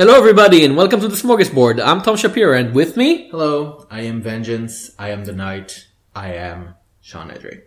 Hello, everybody, and welcome to the Smorgasbord. I'm Tom Shapiro, and with me, Hello, I am Vengeance. I am the Knight. I am Sean Edry.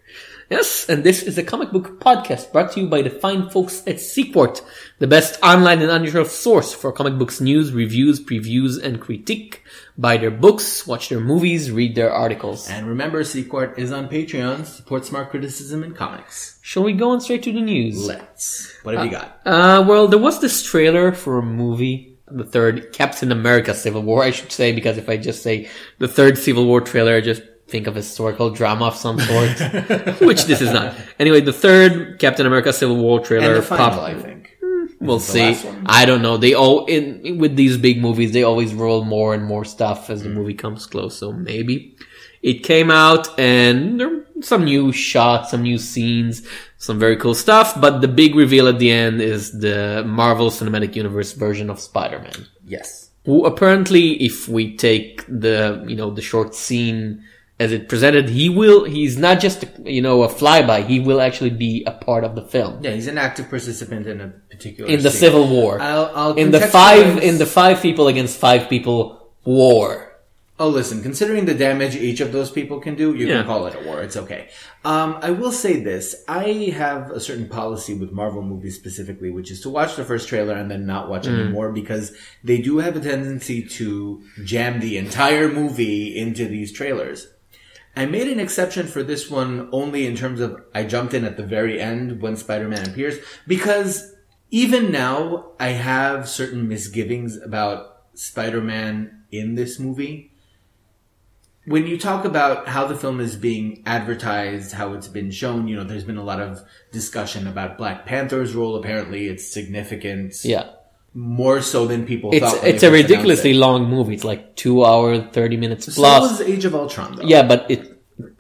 yes, and this is a comic book podcast brought to you by the fine folks at Sequart, the best online and unusual source for comic books news, reviews, previews, and critique. Buy their books, watch their movies, read their articles. And remember, Sequart is on Patreon. Support smart criticism in comics. Shall we go on straight to the news? Let's. What have you got? Uh, well, there was this trailer for a movie, the third Captain America Civil War, I should say, because if I just say the third Civil War trailer, I just think of a historical drama of some sort, which this is not. Anyway, the third Captain America Civil War trailer And the final, popped- I think. We'll Is it the see. I don't know. They all in with these big movies, they always roll more and more stuff as the Hmm. movie comes close. So maybe it came out and there were some new shots, some new scenes, some very cool stuff. But the big reveal at the end is the Marvel Cinematic Universe version of Spider-Man. Yes. Who apparently, if we take the you know the short scene as it presented, he will. He's not just you know a flyby. He will actually be a part of the film Yeah, he's an active participant in a particular in the scene. Civil War I'll, I'll in the five in the five people against five people war. Oh, listen, considering the damage each of those people can do, you Yeah. can call it a war. It's okay. Um, I will say this. I have a certain policy with Marvel movies specifically, which is to watch the first trailer and then not watch any more because they do have a tendency to jam the entire movie into these trailers. I made an exception for this one only in terms of I jumped in at the very end when Spider-Man appears because even now I have certain misgivings about Spider-Man in this movie. When you talk about how the film is being advertised, how it's been shown, you know, there's been a lot of discussion about Black Panther's role. Apparently, it's significant. Yeah, More so than people it's thought. it's a ridiculously it. long movie. It's like two hour thirty minutes So plus. was Age of Ultron, though. yeah, but it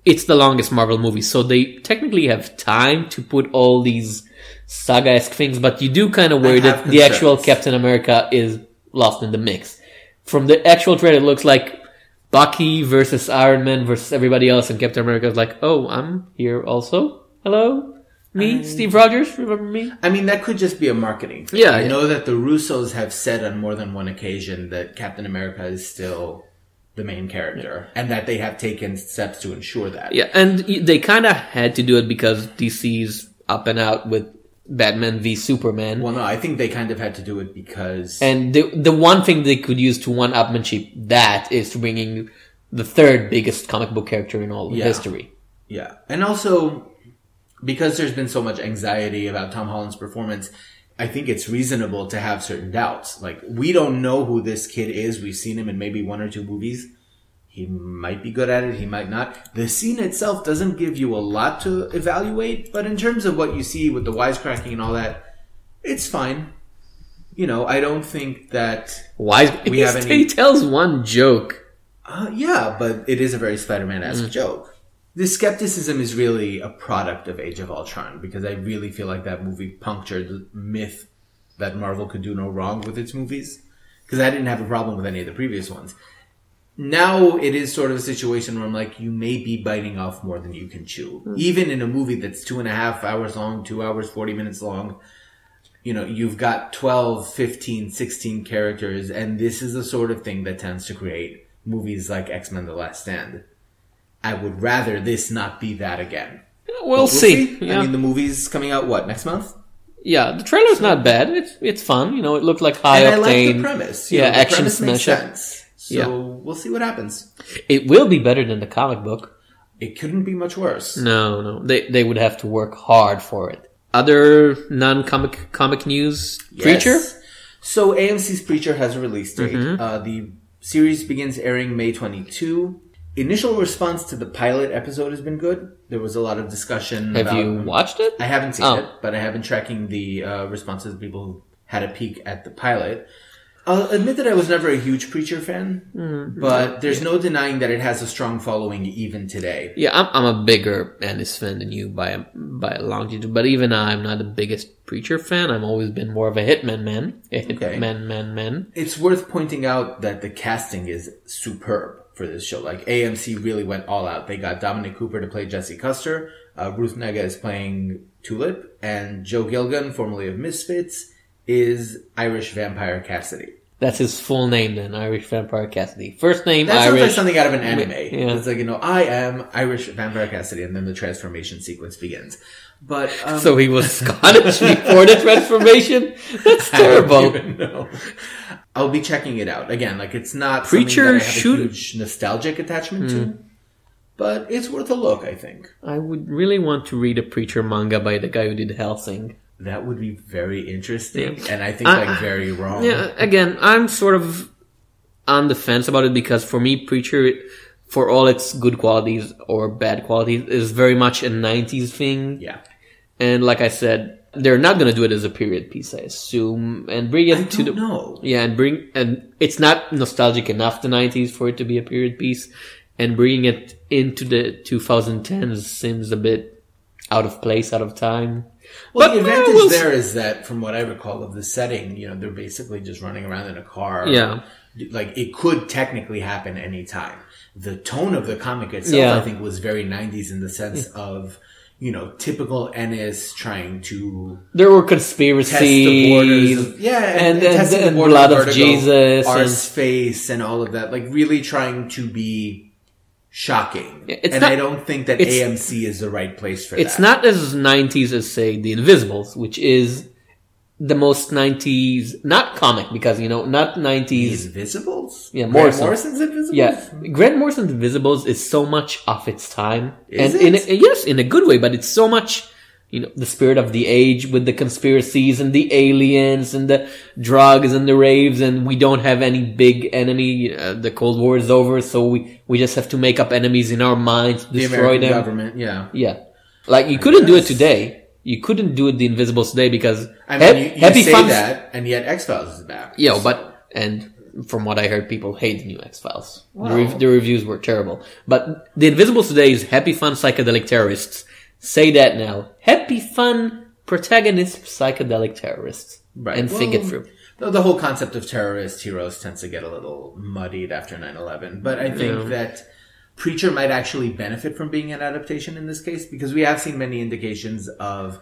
it's the longest Marvel movie, so they technically have time to put all these saga esque things. But you do kind of worry that the actual. Captain America is lost in the mix. From the actual trailer, it looks like Bucky versus Iron Man versus everybody else, and Captain America is like, "Oh, I'm here also. Hello, me, Steve Rogers. Remember me?" I mean, that could just be a marketing thing. Yeah, I yeah. know that the Russos have said on more than one occasion that Captain America is still the main character and that they have taken steps to ensure that. Yeah, and they kind of had to do it because DC's up and out with Batman v Superman. Well, no, I think they kind of had to do it because And the the one thing they could use to one upmanship that is bringing the third biggest comic book character in all of Yeah. history. Yeah. And also, because there's been so much anxiety about Tom Holland's performance, I think it's reasonable to have certain doubts. Like, we don't know who this kid is. We've seen him in maybe one or two movies. He might be good at it. He might not. The scene itself doesn't give you a lot to evaluate, but in terms of what you see with the wisecracking and all that, it's fine. You know, I don't think that, Why? We have any- He tells one joke. uh, yeah, but it is a very Spider-Man-esque joke. The skepticism is really a product of Age of Ultron because I really feel like that movie punctured the myth that Marvel could do no wrong with its movies. Because I didn't have a problem with any of the previous ones. Now it is sort of a situation where I'm like, you may be biting off more than you can chew. Hmm. Even in a movie that's two and a half hours long, two hours, 40 minutes long, you know, you've got 12, 15, 16 characters, and this is the sort of thing that tends to create movies like X-Men The Last Stand. I would rather this not be that again. We'll, see. Yeah. I mean, the movie's coming out, what, next month? yeah, the trailer's not bad. It's it's fun. You know, it looked like high and I like the premise. You yeah, know, the action premise smash. So Yeah. we'll see what happens. It will be better than the comic book. It couldn't be much worse. No, no. They they would have to work hard for it. Other non-comic comic news, Preacher. So AMC's Preacher has a release date. Mm-hmm. Uh, the series begins airing May 22. Initial response to the pilot episode has been good. There was a lot of discussion. Have about, you watched it? I haven't seen Oh. it, but I have been tracking the uh, responses of people who had a peek at the pilot. I'll admit that I was never a huge Preacher fan, Mm-hmm. but there's no denying that it has a strong following even today. Yeah, I'm, I'm a bigger Ennis fan than you by a, by a longitude, but even I'm not the biggest Preacher fan. I've always been more of a Hitman man. A Hitman Okay. man, man. It's worth pointing out that the casting is superb for this show. Like AMC really went all out. They got Dominic Cooper to play Jesse Custer. Uh, Ruth Negga is playing Tulip, and Joe Gilgun, formerly of Misfits, is Irish vampire Cassidy. That's his full name then, Irish Vampire Cassidy. First name That sounds like something out of an anime. Yeah. It's like, you know, I am Irish Vampire Cassidy, and then the transformation sequence begins. But, um, So he was Scottish before the transformation? That's I don't terrible. even know. I'll be checking it out. Again, like, it's not Preacher something that I have should- a huge nostalgic attachment to. But it's worth a look, I think. I would really want to read a Preacher manga by the guy who did Hellsing. That would be very interesting, Yeah. and I think, I- like, very wrong. Yeah, again, I'm sort of on the fence about it because for me, Preacher, for all its good qualities or bad qualities, is very much a 90s thing. Yeah. And like I said, they're not going to do it as a period piece, I assume, and bring it I to the know. yeah, and bring and it's not nostalgic enough the '90s for it to be a period piece, and bringing it into the 2010s seems a bit out of place, out of time. Well, But, the advantage there is that, from what I recall of the setting, you know, they're basically just running around in a car. Yeah. Like, it could technically happen anytime. The tone of the comic itself, Yeah. I think, was very 90s in the sense of, you know, typical Ennis trying to There were test the borders. conspiracies. Of, yeah, and- and, and- and blood of Vertigo, Jesus Our and- face, and all of that. Like, really trying to be shocking. It's and not- I don't think that AMC is the right place for It's that. It's not as 90s as say The Invisibles, which is the most 90s, not comic because you know, not 90s. The 90s. Invisibles? Yeah, Grant Morrison. Morrison's Invisibles? Yeah, Grant Morrison's Invisibles is so much of its time, Is and in a, yes, in a good way. But it's so much, you know, the spirit of the age with the conspiracies and the aliens and the drugs and the raves, and we don't have any big enemy. Uh, the Cold War is over, so we we just have to make up enemies in our minds, The destroy American them. government, yeah. Yeah, like you couldn't do it today. You couldn't do it the Invisibles today because I mean, Hap- you, you Happy say Fun. that, and yet X Files is back. Yeah, but and from what I heard, people hate the new X Files. The, Wow. rev- the reviews were terrible. But the Invisibles today is happy, fun, psychedelic terrorists. Say that now. Happy, fun, protagonist, psychedelic terrorists. Right. And think it through. The, the whole concept of terrorist heroes tends to get a little muddied after 9-11. But I think Yeah. that Preacher might actually benefit from being an adaptation in this case because we have seen many indications of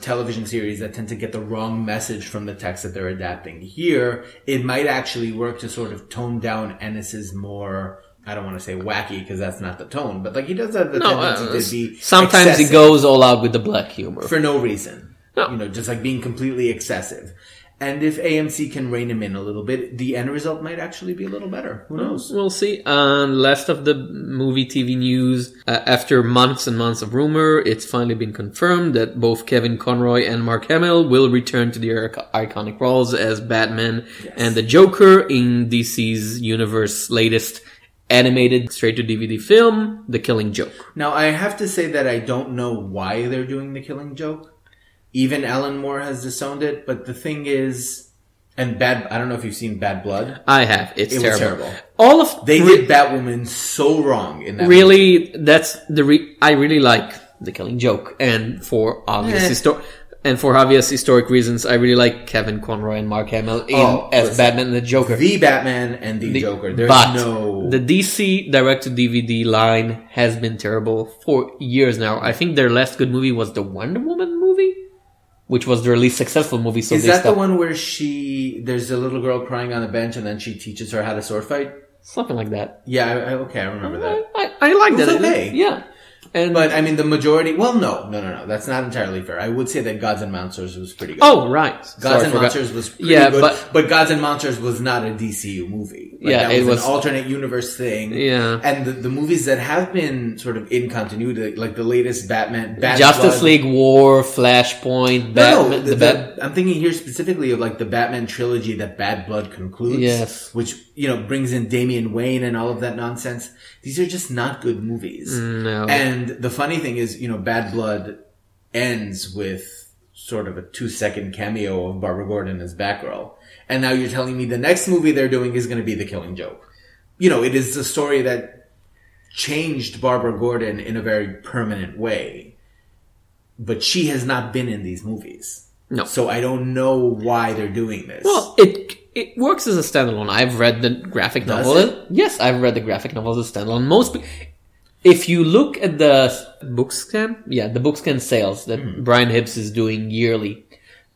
television series that tend to get the wrong message from the text that they're adapting. Here, it might actually work to sort of tone down Ennis's more, I don't want to say wacky because that's not the tone, but like he does have the No, tendency uh, to be sometimes he goes all out with the black humor. for no reason. No. You know, just like being completely excessive. And if AMC can rein him in a little bit, the end result might actually be a little better. Who knows? We'll see. And last of the movie TV news, uh, after months and months of rumor, it's finally been confirmed that both Kevin Conroy and Mark Hamill will return to their iconic roles as Batman and the Joker in DC's universe latest animated straight to DVD film, The Killing Joke. Now, I have to say that I don't know why they're doing the killing joke. Even Alan Moore has disowned it, but the thing is, and bad, I don't know if you've seen Bad Blood. I have. It's It terrible. terrible. All of They re- did Batwoman so wrong in that movie. really that's the re- I really like the Killing Joke, and for obvious Eh. histor- and for obvious historic reasons, I really like Kevin Conroy and Mark Hamill in Oh, as. Batman and the Joker. The Batman and the, The- Joker. There's but no. the DC direct to DVD line has been terrible for years now. I think their last good movie was the Wonder Woman movie, which was their least successful movie. So is that the one where she, there's a little girl crying on the bench and then she teaches her how to sword fight? Something like that. Yeah, I, I, okay, I remember that. I, I, I like It that. okay. Yeah, and But I mean, the majority. Well, no, no, no, no. That's not entirely fair. I would say that Gods and Monsters was pretty good. oh right, Gods Sorry, and. Monsters was pretty Yeah, good, but- but, Gods and Monsters was not a DCU movie. Like, Yeah, that it was, was- an alternate universe thing. Yeah. and the, the movies that have been sort of in continuity, like the latest Batman, Justice Blood- League War, Flashpoint, No, Batman, no, the, the, Bat- I'm thinking here specifically of like the Batman trilogy that Bad Blood concludes. Yes. Which, you know, brings in Damian Wayne and all of that nonsense. These are just not good movies. No. And the funny thing is, you know, Bad Blood ends with sort of a two second cameo of Barbara Gordon as Batgirl. And now you're telling me the next movie they're doing is going to be The Killing Joke. You know, it is a story that changed Barbara Gordon in a very permanent way. But she has not been in these movies. No. So I don't know why they're doing this. Well, it it works as a standalone. I've read the graphic Does novel. it? Yes, I've read the graphic novel as a standalone. Most, if you look at the book scan, yeah, the book scan sales that Hmm. Brian Hibbs is doing yearly,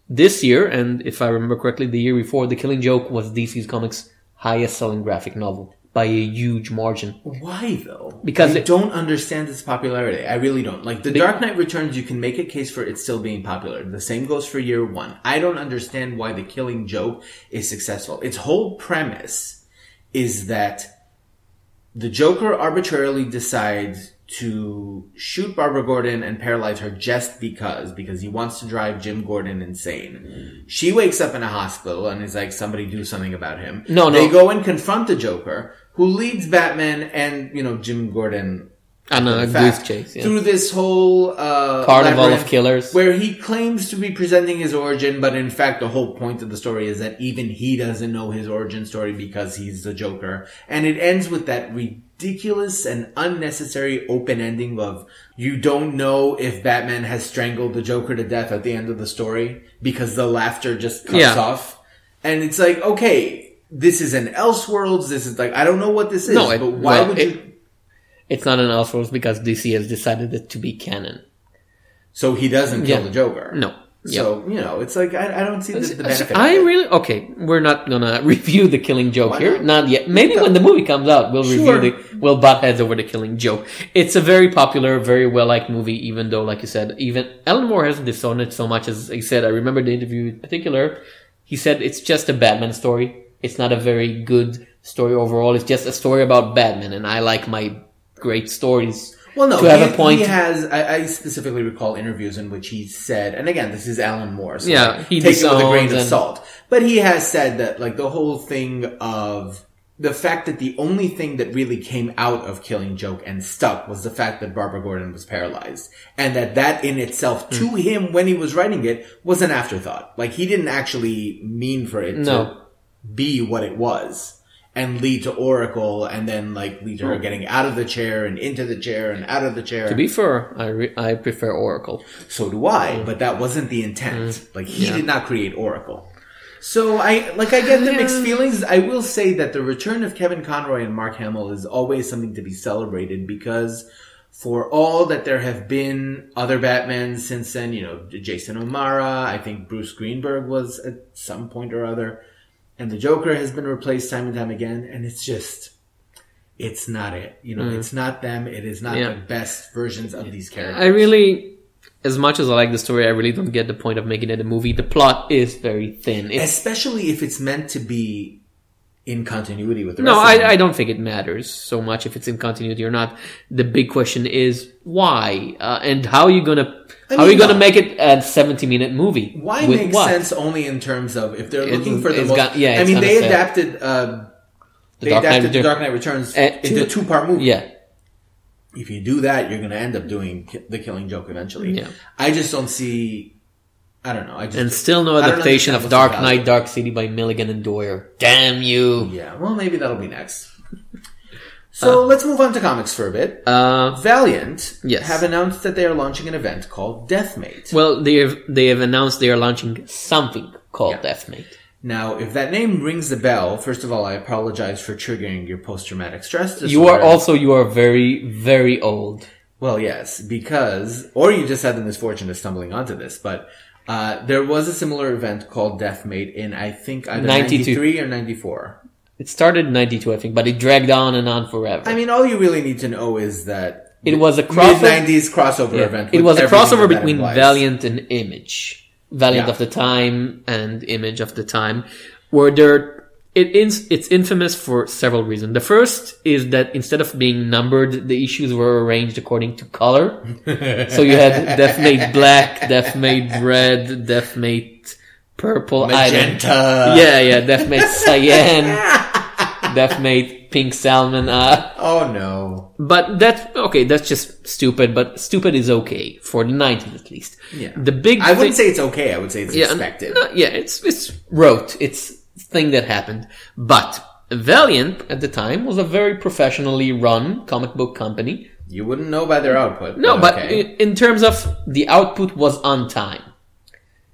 this year, and if I remember correctly, the year before, The Killing Joke was DC's Comics' highest selling graphic novel by a huge margin. Why though? Because I it- don't understand its popularity. I really don't. Like The Dark Knight Returns, you can make a case for it still being popular. The same goes for Year One. I don't understand why The Killing Joke is successful. Its whole premise is that the Joker arbitrarily decides to shoot Barbara Gordon and paralyze her just because, because he wants to drive Jim Gordon insane. She wakes up in a hospital and is like, somebody do something about him. No, no. They go and confront the Joker, who leads Batman and, you know, Jim Gordon And a fact, goose chase, yeah. through this whole uh, Carnival of Killers. where he claims to be presenting his origin, but in fact, the whole point of the story is that even he doesn't know his origin story because he's the Joker, and it ends with that ridiculous and unnecessary open ending of you don't know if Batman has strangled the Joker to death at the end of the story because the laughter just cuts Yeah. off, and it's like okay. This is an Elseworlds. This is like I don't know what this is, No, it- but why well, would it- you? It's not an Elseworlds because DC has decided it to be canon. So he doesn't kill Yeah. the Joker. No. So you know, it's like I, I don't see the, the benefit. I of it. really okay. We're not gonna review the Killing Joke Why here, not? not yet. Maybe when the movie comes out, we'll Sure. review the we'll butt heads over the Killing Joke. It's a very popular, very well liked movie. Even though, like you said, even Alan Moore hasn't disowned it so much as he said. I remember the interview in particular. He said it's just a Batman story. It's not a very good story overall. It's just a story about Batman, and I like my great stories. Well, no, to have he, a point. he has. I, I specifically recall interviews in which he said, and again, this is Alan Moore, so Yeah, he take it with a grain disowns of salt. But he has said that, like, the whole thing of the fact that the only thing that really came out of Killing Joke and stuck was the fact that Barbara Gordon was paralyzed, and that that in itself, to Hmm. him when he was writing it, was an afterthought. Like, he didn't actually mean for it to be what it was and lead to Oracle and then like lead to her getting out of the chair and into the chair and out of the chair. To be fair, I re- I prefer Oracle. so do I, but that wasn't the intent. Like he Mm. Yeah. did not create Oracle. So I like I get the mixed feelings. I will say that the return of Kevin Conroy and Mark Hamill is always something to be celebrated because for all that there have been other Batmans since then, you know, Jason O'Mara, I think Bruce Greenberg was at some point or other, and the Joker has been replaced time and time again, and it's just it's not it. You know, it's not them. It is not Mm. Yeah. the best versions of these characters. I really, as much as I like the story, I really don't get the point of making it a movie. The plot is very thin. It's, especially if it's meant to be in continuity with the no, rest of I. I don't think it matters so much if it's in continuity or not. The big question is why uh, and how are you gonna I how are you gonna make it a seventy minute movie? Why With make what? sense only in terms of if they're looking for the most? got- yeah, I mean, they adapted. Uh, The they Dark Knight adapted Returns. Dark Knight Returns Uh, into a two-part movie. Yeah, If you do that, you're going to end up doing the Killing Joke eventually. Yeah. I just don't see. I don't know. I just and still no adaptation of Dark. Knight, Dark City by Milligan and Dwyer. Damn you! Yeah. Well, maybe that'll be next. So let's move on to comics for a bit. Uh, Valiant Yes. have announced that they are launching an event called Deathmate. well, they have they have announced they are launching something called Yeah. Deathmate. Now, if that name rings the bell, first of all, I apologize for triggering your post-traumatic stress disorder. You are also you are very very old. Well, yes, because, or you just had the misfortune of stumbling onto this, but, uh, there was a similar event called Deathmate in, I think, either 92. 93 or 94. It started in '92, I think, but it dragged on and on forever. I mean, all you really need to know is that It was a crossover- 90s crossover Yeah. event. It was a crossover between implies. Valiant and Image. Valiant Yeah. of the time and Image of the time, where there it is it's infamous for several reasons. The first is that instead of being numbered, the issues were arranged according to color. so you had Deathmate Black, Deathmate Red, Deathmate Purple, Magenta. yeah, yeah, Deathmate Cyan, Deathmate Pink Salmon. Uh, Oh no. but that's okay. That's just stupid. But stupid is okay for the nineties at least. Yeah. The big. I wouldn't say it's okay, I would say it's yeah, expected. no, yeah, it's it's rote. It's thing that happened. But Valiant at the time was a very professionally run comic book company. You wouldn't know by their output. No, but okay. in, in terms of the output was on time.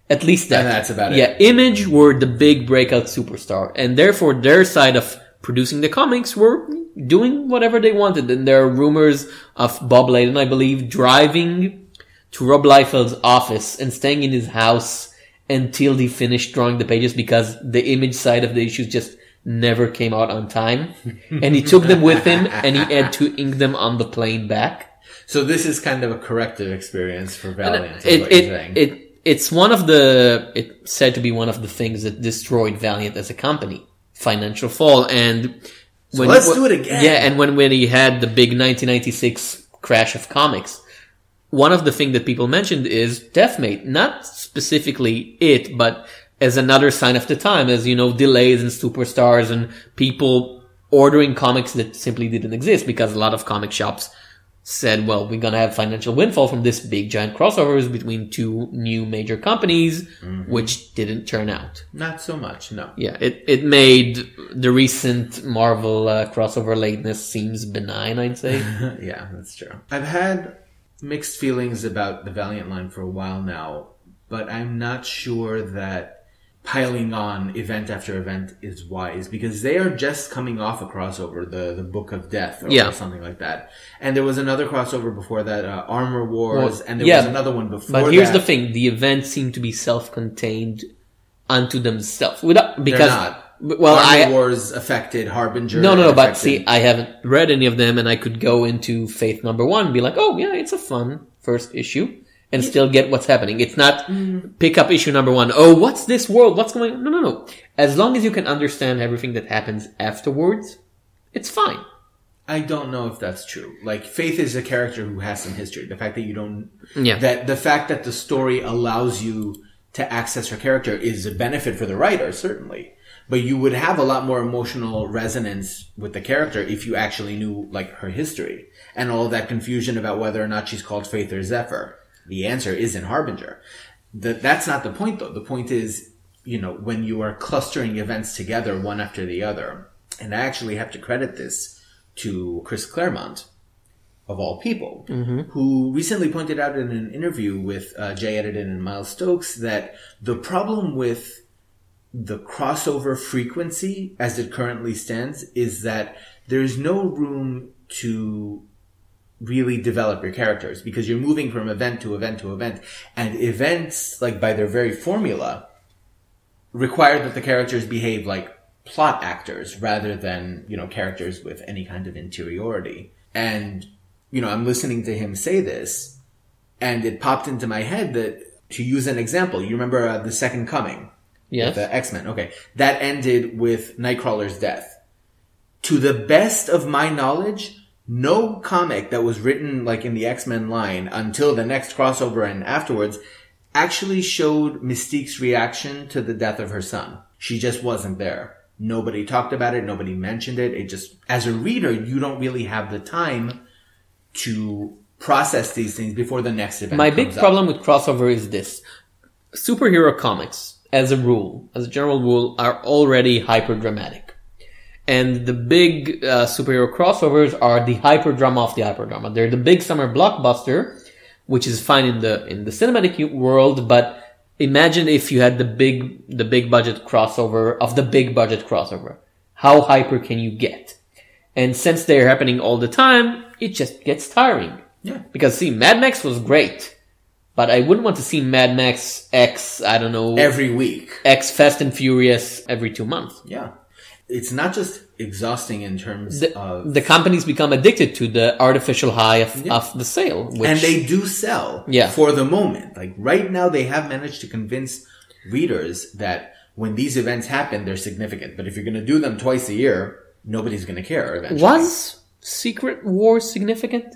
At least that. And that's about it. Yeah, Image were the big breakout superstar, and therefore their side of producing the comics were doing whatever they wanted. And there are rumors of Bob Layton, I believe, driving to Rob Liefeld's office and staying in his house until he finished drawing the pages because the image side of the issues just never came out on time. and he took them with him and he had to ink them on the plane back. So this is kind of a corrective experience for Valiant. It, it, it, it's one of the, it's said to be one of the things that destroyed Valiant as a company. Financial fall and So let's do it again. Yeah, and when, when he had the big 1996 crash of comics, one of the things that people mentioned is Deathmate. Not specifically it, but as another sign of the time, as you know, delays and superstars and people ordering comics that simply didn't exist because a lot of comic shops said, well, we're gonna have financial windfall from this big giant crossovers between two new major companies, which didn't turn out. Not so much, no. Yeah, it, it made the recent Marvel uh, crossover lateness seems benign, I'd say. yeah, that's true. I've had mixed feelings about the Valiant line for a while now, but I'm not sure that piling on event after event is wise because they are just coming off a crossover, the the Book of Death or Yeah. something like that. And there was another crossover before that, uh, Armor Wars, Well, and there yeah, was another one before. But here's that. the thing: the events seem to be self-contained unto themselves, without because not. Well, Armor I Wars affected Harbinger. no no no. But see, I haven't read any of them, and I could go into Faith number one, and be like, oh yeah, it's a fun first issue. And still get what's happening. It's not Mm. pick up issue number one. Oh, what's this world? What's going on? No, no, no. As long as you can understand everything that happens afterwards, it's fine. I don't know if that's true. Like Faith is a character who has some history. The fact that you don't Yeah. that the fact that the story allows you to access her character is a benefit for the writer, certainly. But you would have a lot more emotional resonance with the character if you actually knew like her history and all that confusion about whether or not she's called Faith or Zephyr. The answer is in Harbinger. That that's not the point though. The point is, you know, when you are clustering events together one after the other, and I actually have to credit this to Chris Claremont, of all people, who recently pointed out in an interview with uh, Jay Edidin and Miles Stokes that the problem with the crossover frequency as it currently stands is that there is no room to really develop your characters because you're moving from event to event to event. And events like by their very formula require that the characters behave like plot actors rather than you know characters with any kind of interiority. And you know i'm listening to him say this and it popped into my head that to use an example you remember uh, the second coming Yes. the x-men. Okay. That ended with nightcrawler's death. To the best of my knowledge no comic that was written like in the x-men line until the next crossover and afterwards actually showed mystique's reaction to the death of her son. She just wasn't there. Nobody talked about it. Nobody mentioned it. It just as a reader you don't really have the time to process these things before the next event My big up. problem with crossover is this. Superhero comics, as a rule, as a general rule, are already hyper dramatic. And the big uh, superhero crossovers are the hyper drama of the hyper drama. They're the big summer blockbuster, which is fine in the in the cinematic world, but imagine if you had the big the big budget crossover of the big budget crossover. How hyper can you get? And since they're happening all the time, it just gets tiring. Yeah. Because see, Mad Max was great, but I wouldn't want to see Mad Max X, I don't know, every week X Fast and Furious every two months. yeah it's not just exhausting in terms The, of the companies become addicted to the artificial high of, of the sale, which and they do sell Yeah. for the moment. Like right now, they have managed to convince readers that when these events happen, they're significant. But if you're going to do them twice a year, nobody's going to care eventually. was Secret War significant?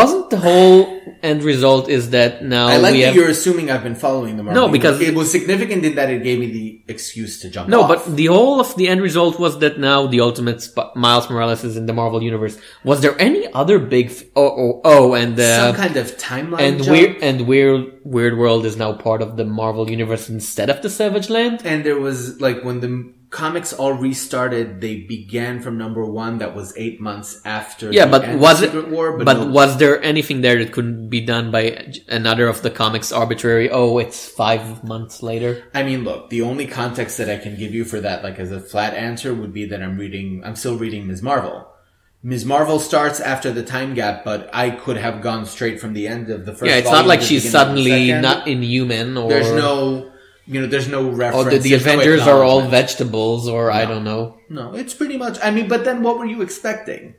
Wasn't the whole end result is that now I like that have you're assuming I've been following the Marvel. No, because- it was significant in that it gave me the excuse to jump No, off. but the whole of the end result was that now the ultimate Sp- Miles Morales is in the Marvel universe. Was there any other big? F- oh, oh, oh, and uh, some kind of timeline and jump. weird and weird weird world is now part of the Marvel universe instead of the Savage Land. And there was like when the comics all restarted, they began from number one. That was eight months after. Yeah, the but was it? War? But, no- was there anything there that couldn't be done by another of the comics arbitrary? Oh, it's five months later. I mean, look, the only context that I can give you for that, like as a flat answer, would be that I'm reading, I'm still reading Ms. Marvel. Ms. Marvel starts after the time gap, but I could have gone straight from the end of the first. Yeah, it's not like she's beginning of the suddenly not inhuman or There's no You know, there's no oh, reference. the, the there's no Avengers are all vegetables, or I don't know. No, it's pretty much. I mean, but then what were you expecting?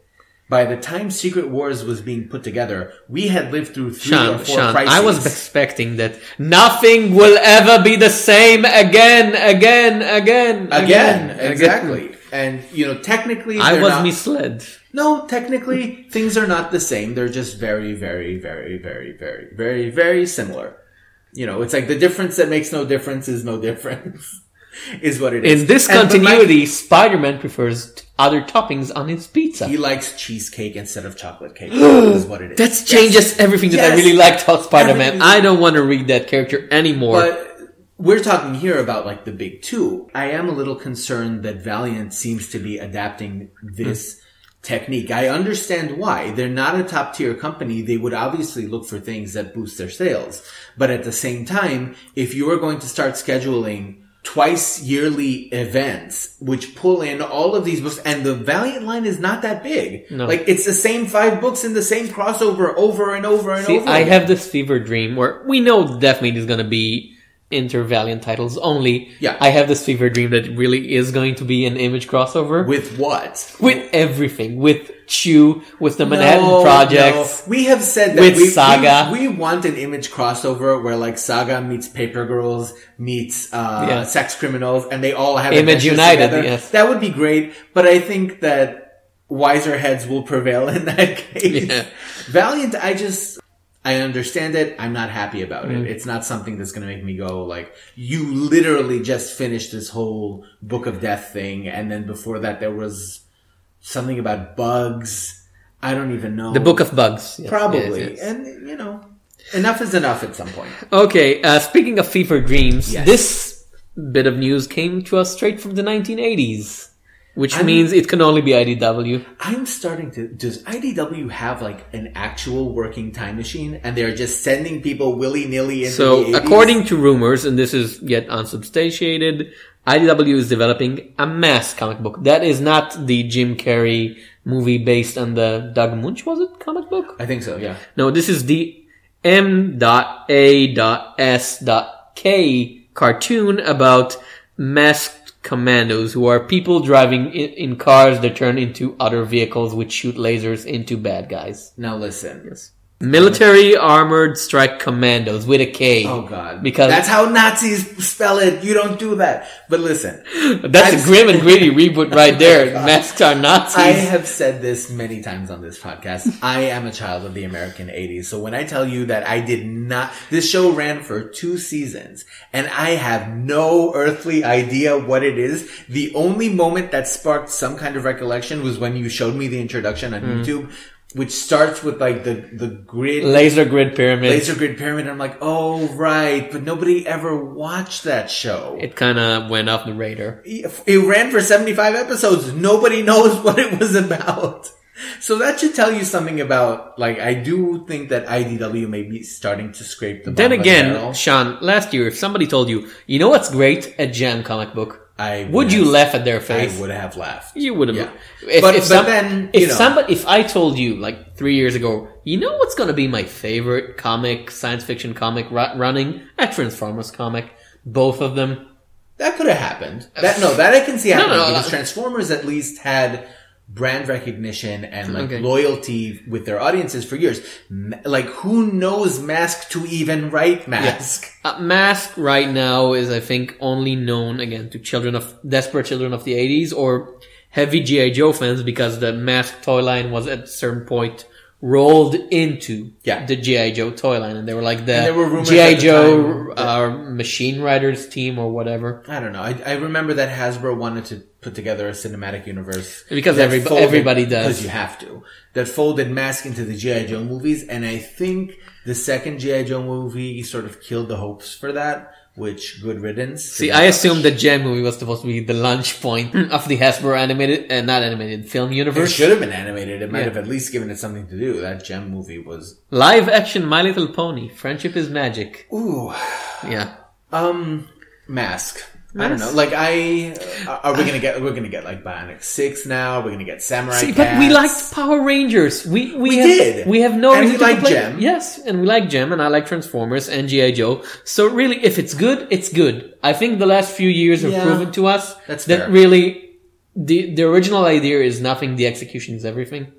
By the time Secret Wars was being put together, we had lived through three or four Sean, crises. I was expecting that nothing will ever be the same again, again, again, again, again. exactly. And you know, technically, I was not- misled. No, technically, things are not the same. They're just very, very, very, very, very, very, very similar. You know, it's like the difference that makes no difference is no difference, is what it is. In this And- but my- continuity, Spider-Man prefers other toppings on his pizza. he likes cheesecake instead of chocolate cake. is what it is. That changes everything that I really liked about Spider-Man. Everything- I don't want to read that character anymore. But we're talking here about like the big two. I am a little concerned that Valiant seems to be adapting this hmm. Technique. I understand why. They're not a top tier company. They would obviously look for things that boost their sales. But at the same time, if you are going to start scheduling twice yearly events, which pull in all of these books, and the Valiant line is not that big. No. Like it's the same five books in the same crossover over and over and See, over. I again. have this fever dream where we know definitely there's going to be inter-Valiant titles only. Yeah. I have this fever dream that really is going to be an image crossover with, what? with everything, with Chew, with the Manhattan No, Projects. no. We have said that With we, Saga. We, we want an image crossover where like Saga meets Paper Girls meets uh, Yeah. Sex Criminals, and they all have Image United, together. yes. That would be great, but I think that wiser heads will prevail in that case. Yeah. Valiant, I just. I understand it. I'm not happy about Mm. it. It's not something that's going to make me go like, you literally just finished this whole Book of Death thing. And then before that, there was something about bugs. I don't even know. The Book of Bugs. Yes, Probably. yes, yes. And, you know, enough is enough at some point. Okay, uh, speaking of fever dreams, this bit of news came to us straight from the 1980s, which I'm- means it can only be IDW. I'm starting to. Does IDW have like an actual working time machine and they're just sending people willy nilly into So, the 80s? according to rumors, and this is yet unsubstantiated, IDW is developing a mass comic book. That is not the Jim Carrey movie based on the Doug Munch, was it, comic book? I think so, yeah. No, this is the M.A.S.K cartoon about masked commandos who are people driving in, in cars that turn into other vehicles which shoot lasers into bad guys. Now listen. Yes. Military Armored Strike Commandos with a K. Oh god. Because that's how Nazis spell it. You don't do that. But listen. that's I've- a grim and gritty reboot right there. Masks are Nazis. I have said this many times on this podcast. I am a child of the American 80s. So when I tell you that I did not, this show ran for two seasons and I have no earthly idea what it is. The only moment that sparked some kind of recollection was when you showed me the introduction on Hmm. YouTube, which starts with like the, the grid. Laser Grid Pyramid. Laser Grid Pyramid. And I'm like, oh, right. But nobody ever watched that show. It kind of went off the radar. It ran for 75 episodes. Nobody knows what it was about. So that should tell you something about, like, I do think that IDW may be starting to scrape the Then again. Sean, last year, if somebody told you, you know what's great? A Jem comic book. I Would you have- laugh at their face? I would have laughed. You would have. Yeah. If, But- if but some- then, if know. somebody, if I told you like three years ago, you know what's going to be my favorite comic, science fiction comic ru- running? A Transformers comic. Both of them. That could have happened. That no, that I can see happening no, because uh, Transformers at least had brand recognition and like Okay. loyalty with their audiences for years. Like who knows Mask to even write Mask? Uh, Mask right now is, I think, only known again to children of desperate children of the '80s or heavy GI Joe fans because the Mask toy line was at a certain point rolled into Yeah. the GI Joe toy line, and they were like the GI Joe time uh, Machine Riders team or whatever. I don't know. I, I remember that Hasbro wanted to put together a cinematic universe Because that everyb- everybody does. Because you have to. That folded Mask into the GI Joe movies, and I think the second GI Joe movie sort of killed the hopes for that. Which good riddance. See, I assumed the Jem movie was supposed to be the launch point of the Hasbro animated, uh, not animated, film universe. it should have been animated. It might Yeah. have at least given it something to do. That Jem movie was Live action My Little Pony. Friendship is magic. ooh. Yeah. Um, Mask. I don't know. Like I, uh, are we gonna get? We're gonna get like Bionic Six now. We're gonna get Samurai. See, but we Cats. liked Power Rangers. We we, We have, did. We have no And we reason to like. Jem. Yes, and we like Jem, and I like Transformers and GI Joe. So really, if it's good, it's good. I think the last few years have Yeah. proven to us That's that fair. really the the original idea is nothing. The execution is everything.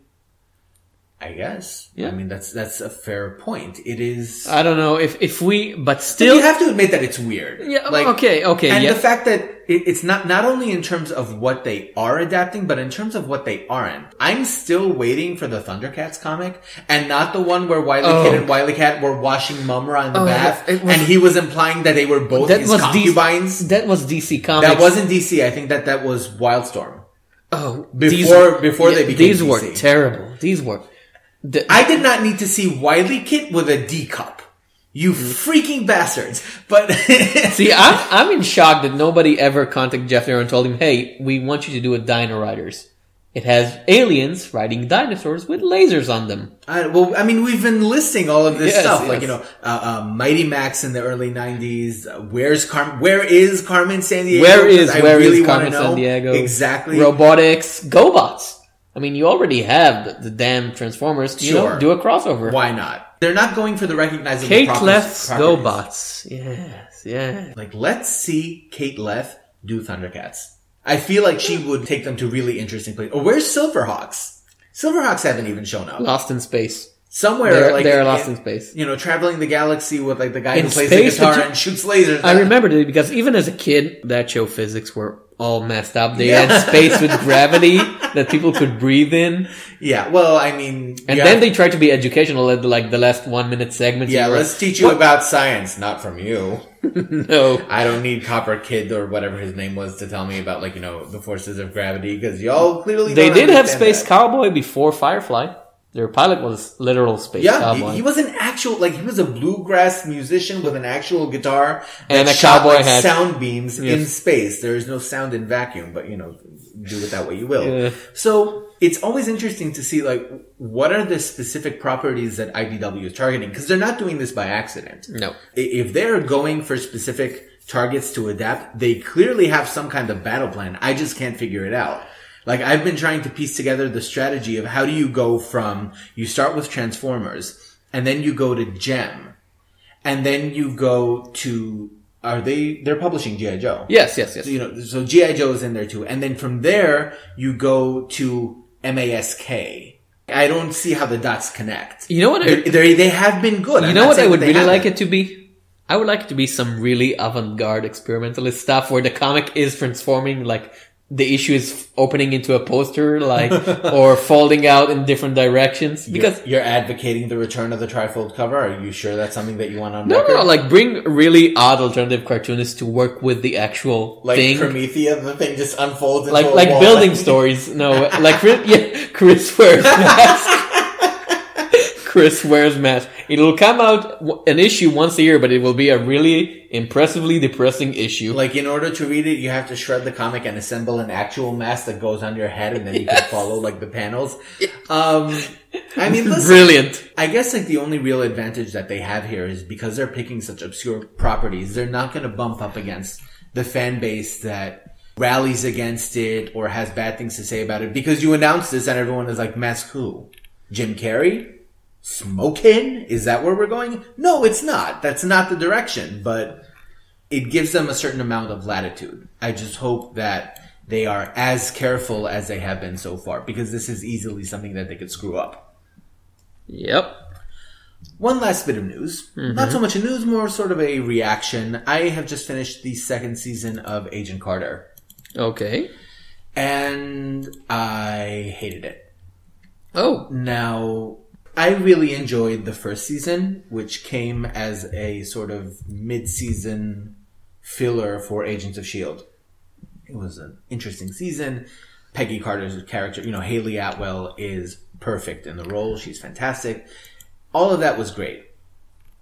I guess. Yeah. I mean, that's that's a fair point. It is. I don't know if if we, but still, you have to admit that it's weird. yeah. Like, okay, okay, And yeah. the fact that it, it's not not only in terms of what they are adapting, but in terms of what they aren't. I'm still waiting for the Thundercats comic, and not the one where Wily Oh. Kid and Wily Kat were washing Mumm-Ra in the Oh, bath, was- and he was implying that they were both that his was concubines. DC, that was DC Comics. that wasn't DC. I think that that was Wildstorm. oh Before- before they became these were terrible. These were. The, I did not need to see Wily Kit with a D cup. You freaking bastards! But See, I'm I'm in shock that nobody ever contacted Geof Darrow and told him, "Hey, we want you to do a Dino Riders. It has aliens riding dinosaurs with lasers on them." I, well, I mean, we've been listing all of this Yes, stuff, yes. like you know, uh, uh, Mighty Max in the early '90s. Uh, where's Carmen? Where is Carmen Sandiego? Where is I where is really wanna Carmen Sandiego? exactly? Robotix, GoBots. I mean, you already have the, the damn Transformers. You Sure. know, do a crossover. Why not? They're not going for the recognizable. Kate properties. GoBots. Yes, yeah. Like, let's see Kate Leth do Thundercats. I feel like she would take them to really interesting places. Or oh, where's Silverhawks? Silverhawks haven't even shown up. Lost in space. Somewhere, They're, like they're in- lost in space. You know, traveling the galaxy with like the guy In who plays space, the guitar you- and shoots lasers. I remembered it because even as a kid, that show physics were all messed up. They Yeah. had space with gravity that people could breathe in. Yeah, well, I mean, And then have- they tried to be educational at like the last one minute segments. yeah, let's teach you about science, not from you. no. I don't need Copper Kidd or whatever his name was to tell me about like you know the forces of gravity because y'all clearly They did have Space that. Cowboy before Firefly. Their pilot was literal Space Yeah, Cowboy. he, he was an actual like he was a bluegrass musician with an actual guitar And a cowboy like, hat. sound beams in space. There is no sound in vacuum, but you know, do with that what you will. Yeah. So it's always interesting to see like what are the specific properties that IDW is targeting because they're not doing this by accident. no. If they're going for specific targets to adapt, they clearly have some kind of battle plan. I just can't figure it out. Like I've been trying to piece together the strategy of how do you go from you start with Transformers and then you go to Jem and then you go to are they they're publishing GI Joe. Yes, yes, yes. So, you know, so GI Joe is in there too, and then from there you go to MASK. I don't see how the dots connect. You know what I- they're- they have been good. You I'm know what I would really like haven't. it to be? I would like it to be some really avant-garde experimentalist stuff where the comic is transforming, like the issue is opening into a poster, like or folding out in different directions. Because Because you're advocating the return of the trifold cover. Are you sure that's something that you want on no, record? no, like bring really odd alternative cartoonists to work with the actual like thing. Promethea, the thing just unfolds into like like wall. building stories. No, like yeah, Chris mask. Chris Ware's mask. It'll come out an issue once a year, but it will be a really impressively depressing issue. Like in order to read it, you have to shred the comic and assemble an actual mask that goes on your head, and then you can follow like the panels. Um, I mean, listen, Brilliant. I guess like the only real advantage that they have here is because they're picking such obscure properties, they're not going to bump up against the fan base that rallies against it or has bad things to say about it because you announce this and everyone is like, mask who? Jim Carrey? Smokin? Is that where we're going? No, it's not. That's not the direction, but it gives them a certain amount of latitude. I just hope that they are as careful as they have been so far because this is easily something that they could screw up. Yep. One last bit of news. Mm-hmm. Not so much a news, more sort of a reaction. I have just finished the second season of Agent Carter, Okay. and I hated it. Oh. Now, I really enjoyed the first season, which came as a sort of mid-season filler for Agents of S.H.I.E.L.D. It was an interesting season. Peggy Carter's character, you know, Hayley Atwell is perfect in the role. She's fantastic. All of that was great.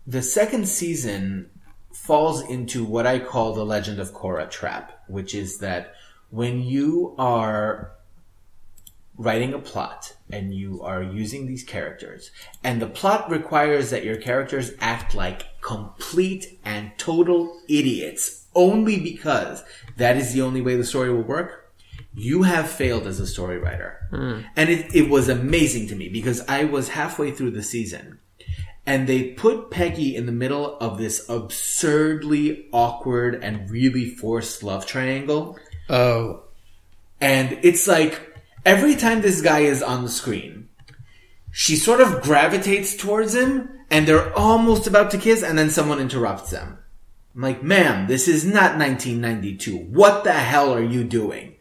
The second season falls into what I call the Legend of Korra trap, which is that when you are writing a plot and you are using these characters and the plot requires that your characters act like complete and total idiots only because that is the only way the story will work, you have failed as a story writer. Hmm. And it, it was amazing to me because I was halfway through the season and they put Peggy in the middle of this absurdly awkward and really forced love triangle. Oh. And it's like every time this guy is on the screen, she sort of gravitates towards him and they're almost about to kiss and then someone interrupts them. I'm like, ma'am, this is not 1992. What the hell are you doing?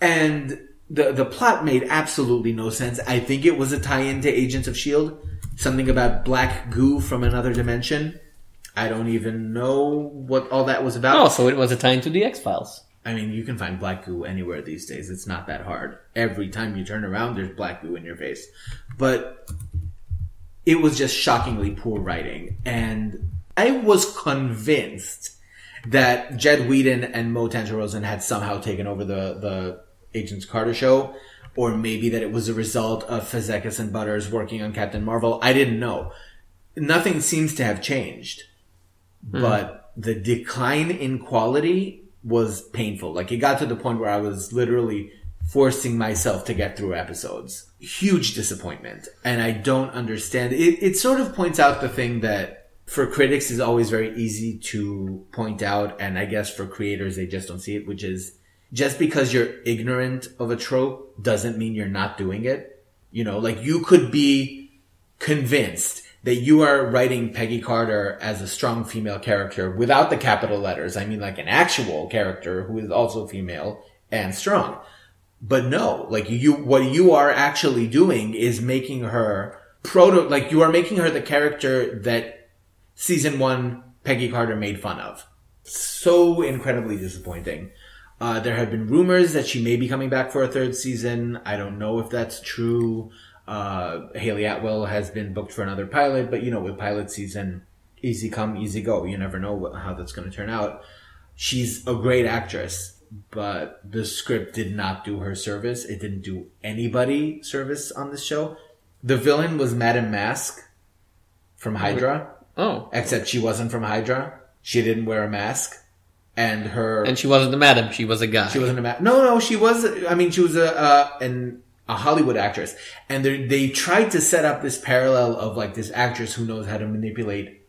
And the, the plot made absolutely no sense. I think it was a tie-in to Agents of S.H.I.E.L.D. Something about black goo from another dimension. I don't even know what all that was about. Oh, so it was a tie into the X Files. I mean, you can find black goo anywhere these days. It's not that hard. Every time you turn around, there's black goo in your face. But it was just shockingly poor writing. And I was convinced that Jed Whedon and Mo Tancharoen had somehow taken over the, the Agents Carter show. Or maybe that it was a result of Fazekas and Butters working on Captain Marvel. I didn't know. Nothing seems to have changed hmm. but the decline in quality was painful. Like it got to the point where I was literally forcing myself to get through episodes. Huge disappointment. And I don't understand. It, it sort of points out the thing that for critics is always very easy to point out. And I guess for creators, they just don't see it, which is just because you're ignorant of a trope doesn't mean you're not doing it. You know, like you could be convinced that you are writing Peggy Carter as a strong female character without the capital letters. I mean, like an actual character who is also female and strong. But no, like you, what you are actually doing is making her proto, like you are making her the character that season one Peggy Carter made fun of. So incredibly disappointing. Uh, there have been rumors that she may be coming back for a third season. I don't know if that's true. Uh, Hayley Atwell has been booked for another pilot, but you know, with pilot season, easy come, easy go. You never know what, how that's going to turn out. She's a great actress, but the script did not do her service. It didn't do anybody service on this show. The villain was Madame Mask from Hydra, Oh. except she wasn't from Hydra. She didn't wear a mask. And her And she wasn't a madam, she was a guy. she wasn't a ma- no, no. She was. I mean, she was a uh, an a Hollywood actress, and they they tried to set up this parallel of like this actress who knows how to manipulate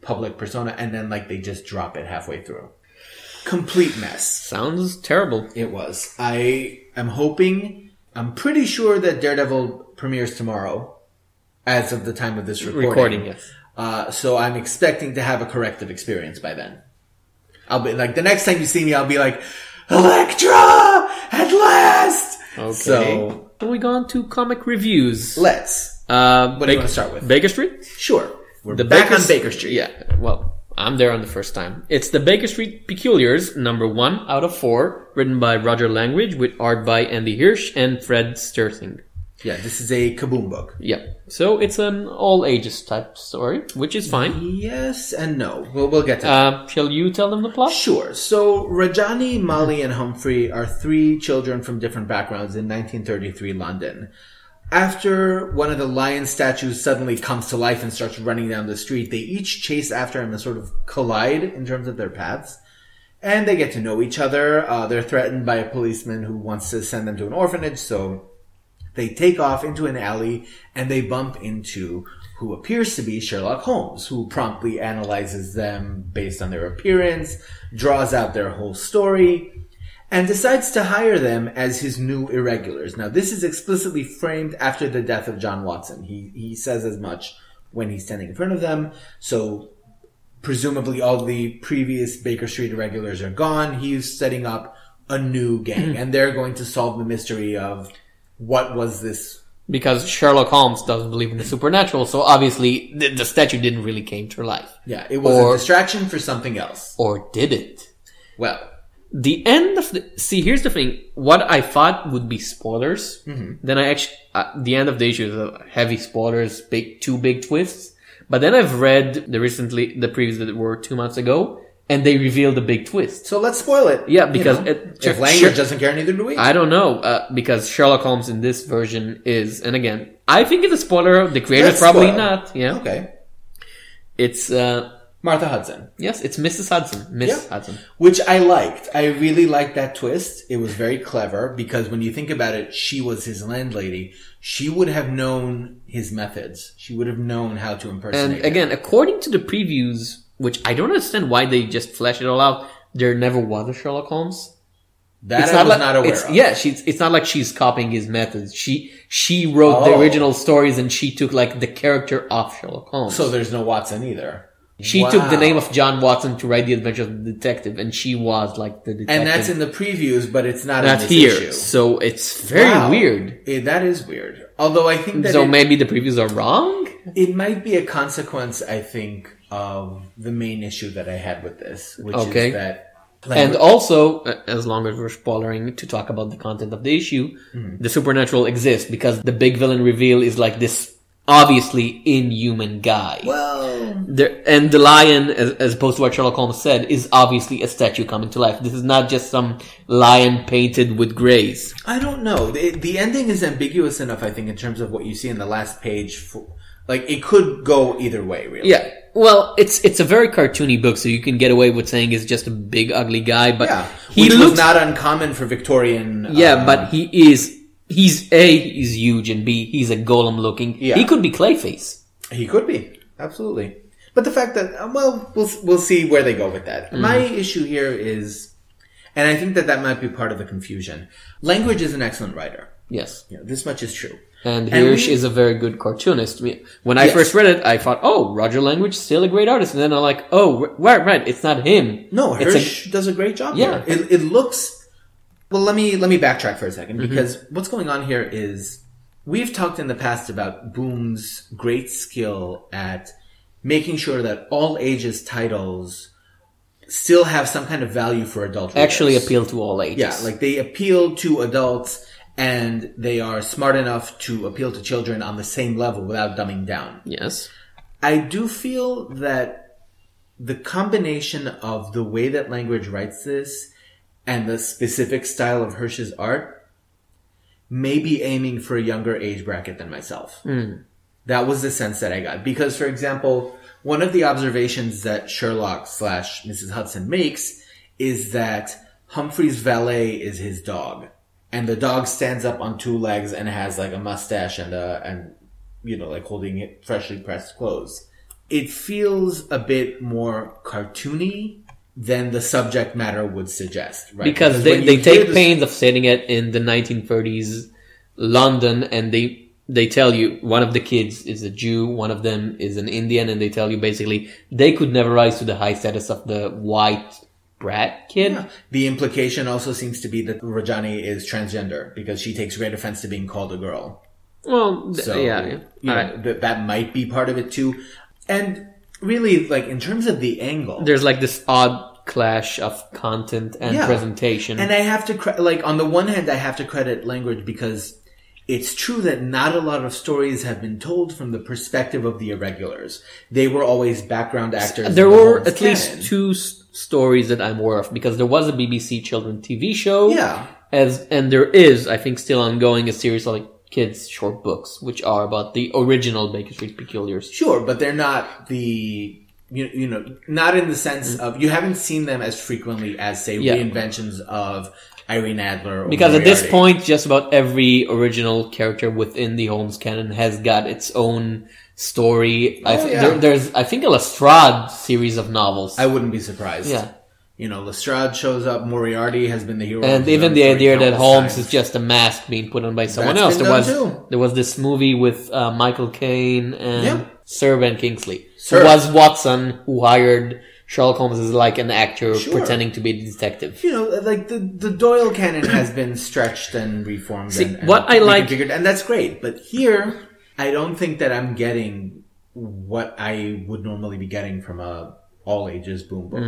public persona, and then like they just drop it halfway through. Complete mess. Sounds terrible. It was. I am hoping. I'm pretty sure that Daredevil premieres tomorrow, as of the time of this recording. Recording, yes. Uh, so I'm expecting to have a corrective experience by then. I'll be like the next time you see me, I'll be like, Elektra at last. Okay. So Then we go on to comic reviews. let's. Uh, What do you want to start with? Baker Street? Sure, we're The back Baker on Baker Street. Yeah, well, I'm there on the first time. It's the Baker Street Peculiars, number one out of four, written by Roger Langridge with art by Andy Hirsch and Fred Stresing. Yeah. This is a Kaboom book. Yeah, so it's an all ages type story, which is fine. Yes and no. We'll we'll get to that. Uh, shall you tell them the plot? Sure. So Rajani, Molly, and Humphrey are three children from different backgrounds in 1933 London. After one of the lion statues suddenly comes to life and starts running down the street, they each chase after him and sort of collide in terms of their paths. And they get to know each other. Uh, they're threatened by a policeman who wants to send them to an orphanage, so they take off into an alley and they bump into who appears to be Sherlock Holmes, who promptly analyzes them based on their appearance, draws out their whole story, and decides to hire them as his new irregulars. Now, this is explicitly framed after the death of John Watson. He, he says as much when he's standing in front of them. So, presumably all the previous Baker Street irregulars are gone. He's setting up a new gang, and they're going to solve the mystery of what was this Because Sherlock Holmes doesn't believe in the supernatural, so obviously the, the statue didn't really came to life. Yeah, it was Or- a distraction for something else. Or did it? Well, the end of the see here's the thing what i thought would be spoilers then i actually uh, the end of the issue is a heavy spoilers big two big twists but then i've read the recently the previews that were two months ago and they revealed the big twist so let's spoil it. Yeah, you because know. it- if Langridge Sher- doesn't care, neither do we. i don't know uh, because sherlock holmes in this version is and again i think it's a spoiler the creator's Let's probably spoil. not yeah Okay. it's uh Martha Hudson. Yes, it's Mrs. Hudson. Miss Yeah. Hudson. Which I liked. I really liked that twist. It was very clever because when you think about it, she was his landlady. She would have known his methods. She would have known how to impersonate. And him. again, according to the previews, which I don't understand why they just flesh it all out, there never was a Sherlock Holmes. that I was like, not aware it's, of. Yeah, she's. It's not like she's copying his methods. She she wrote the Oh. original stories and she took like the character of Sherlock Holmes. So there's no Watson either. she took the name of John Watson to write the Adventures of the Detective, and she was like the detective. And that's in the previews, but it's not, not in this here. issue. So it's very Wow. weird. Eh, that is weird. Although I think that So it, maybe the previews are wrong. it might be a consequence, I think, of the main issue that I had with this, which Okay. is that. And also, as long as we're spoilering to talk about the content of the issue, Mm-hmm. the supernatural exists because the big villain reveal is like this obviously inhuman guy. well, There, and the lion, as, as opposed to what Sherlock Holmes said, is obviously a statue coming to life. This is not just some lion painted with grays. I don't know. The, the ending is ambiguous enough, I think, in terms of what you see in the last page. For, like, it could go either way, really. Yeah. Well, it's it's a very cartoony book, so you can get away with saying he's just a big ugly guy, but Yeah. he Which looks not uncommon for Victorian. Yeah, uh, but he is he's A, he's huge and B, he's a golem looking. Yeah. He could be Clayface. He could be absolutely, but the fact that uh, well, we'll we'll see where they go with that. Mm-hmm. My issue here is, and I think that that might be part of the confusion. Langridge is an excellent writer. Yes. You know, this much is true. And And Hirsch we- is a very good cartoonist. When I Yes. first read it, I thought, oh, Roger Langridge, still a great artist. And then I'm like, oh, right, right, it's not him. No, It's a- Hirsch does a great job. Yeah. it, it looks. Well, let me let me backtrack for a 2nd Mm-hmm. because what's going on here is we've talked in the past about Boom's great skill at making sure that all ages titles still have some kind of value for adult readers. actually appeal to all ages. Yeah, like they appeal to adults and they are smart enough to appeal to children on the same level without dumbing down. Yes. I do feel that the combination of the way that Langridge writes this and the specific style of Hirsch's art may be aiming for a younger age bracket than myself. Hmm. That was the sense that I got. Because, for example, one of the observations that Sherlock slash Mrs. Hudson makes is that Humphrey's valet is his dog. And the dog stands up on two legs and has like a mustache and a, and, you know, like holding it freshly pressed clothes. It feels a bit more cartoony than the subject matter would suggest, right? Because they, they take this- pains of setting it in the 1930s London and they they tell you one of the kids is a Jew, one of them is an Indian, and they tell you basically they could never rise to the high status of the white brat kid. Yeah. The implication also seems to be that Rajani is transgender because she takes great offense to being called a girl. Well, th- So, yeah. you know, Alright. that, that might be part of it too. And really, like, in terms of the angle, There's like this odd clash of content and Yeah. presentation. and I have to, cre- like, on the one hand, I have to credit Langridge because it's true that not a lot of stories have been told from the perspective of the irregulars. They were always background actors. there the were at least two s- stories that I'm aware of because there was a BBC children TV show. Yeah. As and there is, I think, still ongoing a series of like kids short books, which are about the original Baker Street Peculiars. Sure, but they're not the you, you know not in the sense mm. of you haven't seen them as frequently as say. Yeah. reinventions of Irene Adler. Or Because at this point, just about every original character within the Holmes canon has got its own story. I Oh, th- yeah. there, there's, I think, a Lestrade series of novels. I wouldn't be surprised. Yeah. you know Lestrade shows up. Moriarty has been the hero, and even the idea that Holmes times. is just a mask being put on by someone That's else. There was too. there was this movie with uh, Michael Caine and Yeah. Sir Ben Kingsley. Sir. Who was Watson, who hired Sherlock Holmes is like an actor Sure. pretending to be a detective. you know, like the the Doyle canon has been stretched and reformed. See, and, and what I like- and that's great. But here, I don't think that I'm getting what I would normally be getting from a all ages boom book.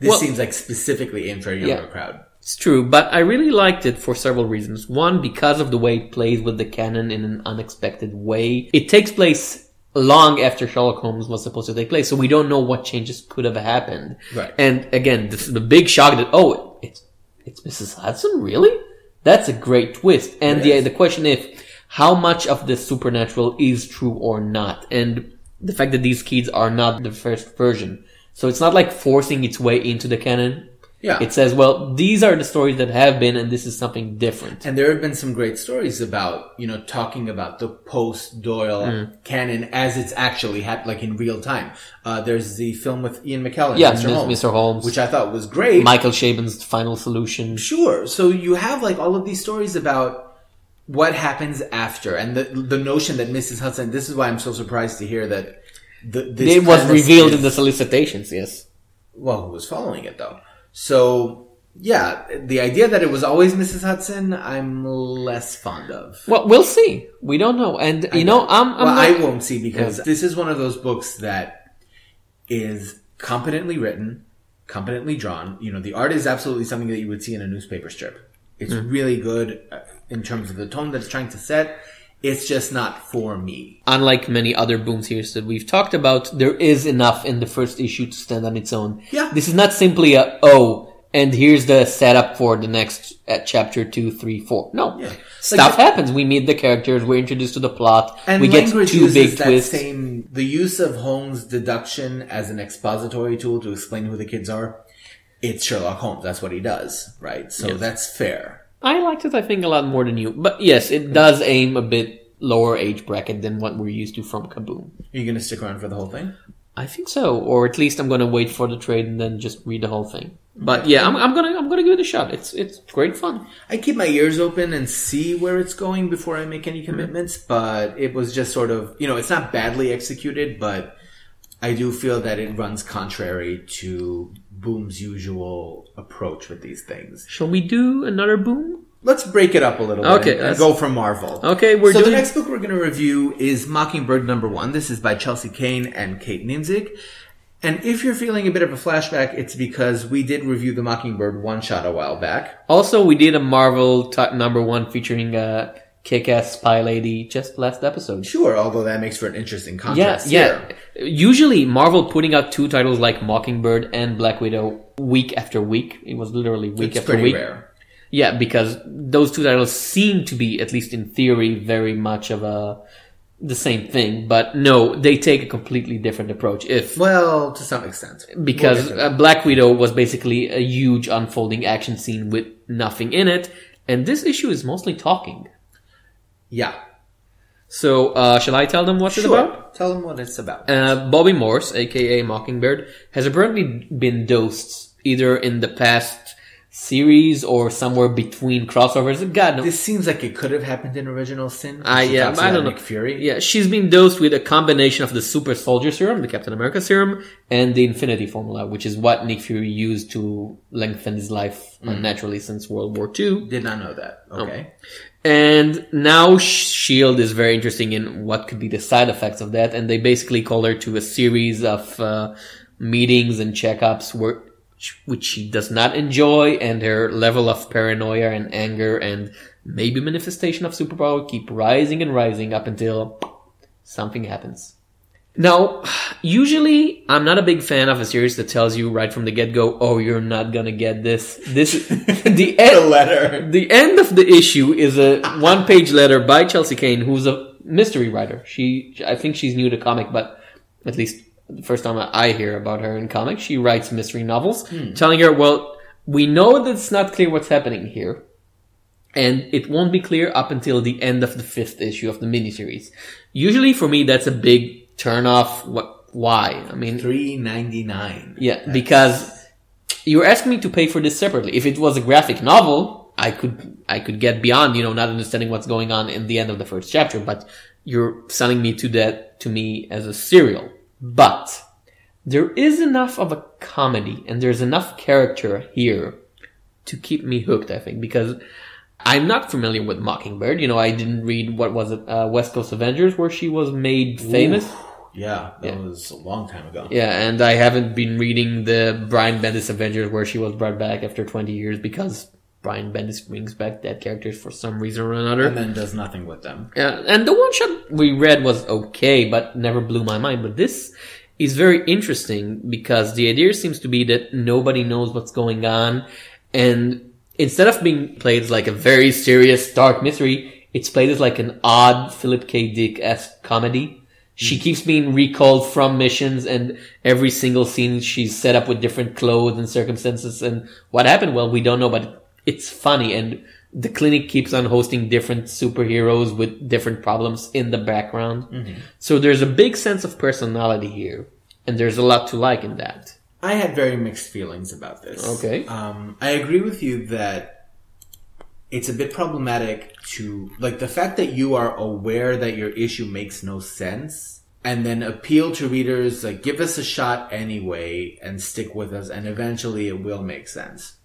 This Mm. Well- seems like specifically aimed for a younger Yeah. crowd. It's true, but I really liked it for several reasons. One, because of the way it plays with the canon in an unexpected way. It takes place long after Sherlock Holmes was supposed to take place, so we don't know what changes could have happened. Right. And again, this is the big shock that, oh, it's, it's Mrs. Hudson? Really? That's a great twist. And It the, the question is, how much of the supernatural is true or not? And the fact that these kids are not the first version. So it's not like forcing its way into the canon. Yeah. It says, well, these are the stories that have been, and this is something different. And there have been some great stories about, you know, talking about the post Doyle Mm. canon as it's actually happened, like in real time. Uh, there's the film with Ian McKellen, Yeah, Mr. Holmes, Mr. Holmes. which I thought was great. Michael Chabon's final solution. Sure. So you have like all of these stories about what happens after, and the the notion that Mrs. Hudson. This is why I'm so surprised to hear that. The, this It was revealed is- in the solicitations, yes. well, who was following it though? So yeah, the idea that it was always Mrs. Hudson, I'm less fond of. Well, we'll see. We don't know. And, you know, I'm, I'm well, not- I won't see because this is one of those books that is competently written, competently drawn. You know, the art is absolutely something that you would see in a newspaper strip. It's Hmm. really good uh, in terms of the tone that it's trying to set. It's just not for me. unlike many other boom series that we've talked about, there is enough in the first issue to stand on its own. Yeah. This is not simply a, oh, and here's the setup for the next uh, chapter two, three, four. No. Yeah. Stuff Like happens. We meet the characters. We're introduced to the plot. And we get two uses big that twists. same the use of Holmes deduction as an expository tool to explain who the kids are. It's Sherlock Holmes. That's what he does, right? So that's fair. I liked it, I think, a lot more than you. But yes, it hmm. does aim a bit lower age bracket than what we're used to from Kaboom. Are you going to stick around for the whole thing? I think so, or at least I'm gonna wait for the trade and then just read the whole thing. Hmm. But yeah, I'm, I'm gonna I'm gonna give it a shot. It's it's great fun. I keep my ears open and see where it's going before I make any hmm. commitments, but it was just sort of, you know, it's not badly executed, but I do feel that it runs contrary to Boom's usual approach with these things. Shall we do another boom? Let's break it up a little Okay, bit and, and go from Marvel. Okay, we're so doing the next book we're going to review is Mockingbird number one. This is by Chelsea Cain and Kate Niemczyk. And if you're feeling a bit of a flashback, it's because we did review the Mockingbird one shot a while back. Also, we did a Marvel t- number one featuring a kick-ass spy lady just last episode. Sure, although that makes for an interesting Yeah, contrast. yeah. here. Usually, Marvel putting out two titles like Mockingbird and Black Widow week after week. It was literally week It's after pretty week. rare. Yeah, because those two titles seem to be, at least in theory, very much of a the same thing. But no, they take a completely different approach. If Well, to some extent. because We'll uh. Black Widow was basically a huge unfolding action scene with nothing in it, and this issue is mostly talking. Yeah. So, uh, shall I tell them what it's Sure. about? Tell them what it's about. Uh, Bobbi Morse, aka Mockingbird, has apparently been dosed either in the past series or somewhere between crossovers. God knows. this seems like it could have happened in Original Sin. I She yeah, talks I about don't know. Nick Fury. Yeah, she's been dosed with a combination of the Super Soldier Serum, the Captain America Serum, and the Infinity Formula, which is what Nick Fury used to lengthen his life Mm. unnaturally since World War II. Did not know that. Okay. And now Shield is very interesting in what could be the side effects of that, and they basically call her to a series of uh, meetings and checkups where which she does not enjoy, and her level of paranoia and anger and maybe manifestation of superpower keep rising and rising up until something happens. Now, usually I'm not a big fan of a series that tells you right from the get go, "Oh, you're not gonna get this." This the The end. letter. The end of the issue is a one-page letter by Chelsea Cain, who's a mystery writer. She, I think she's new to comic, but at least the first time I hear about her in comics, she writes mystery novels, hmm. telling her, "Well, we know that it's not clear what's happening here, and it won't be clear up until the end of the fifth issue of the miniseries." Usually, for me, that's a big turn off. What? Why? I mean, Three ninety nine. yeah, because you're asking me to pay for this separately. If it was a graphic novel, I could I could get beyond, you know, not understanding what's going on in the end of the first chapter, but you're selling me to that to me as a serial. But there is enough of a comedy and there's enough character here to keep me hooked, I think, because I'm not familiar with Mockingbird. You know, I didn't read what was it, uh, West Coast Avengers, where she was made famous. Yeah, that Yeah. was a long time ago. Yeah, and I haven't been reading the Brian Bendis Avengers where she was brought back after 20 years because Brian Bendis brings back dead characters for some reason or another. And then does nothing with them. Yeah, and the one shot we read was okay, but never blew my mind. But this is very interesting because the idea seems to be that nobody knows what's going on, and instead of being played as like a very serious dark mystery, it's played as like an odd Philip K. Dick esque comedy. She keeps being recalled from missions and every single scene she's set up with different clothes and circumstances and what happened, well, we don't know, but it's funny and the clinic keeps on hosting different superheroes with different problems in the background. So there's a big sense of personality here and there's a lot to like in that. I had very mixed feelings about this. Okay. Um, I agree with you that it's a bit problematic to like the fact that you are aware that your issue makes no sense and then appeal to readers like give us a shot anyway and stick with us and eventually it will make sense.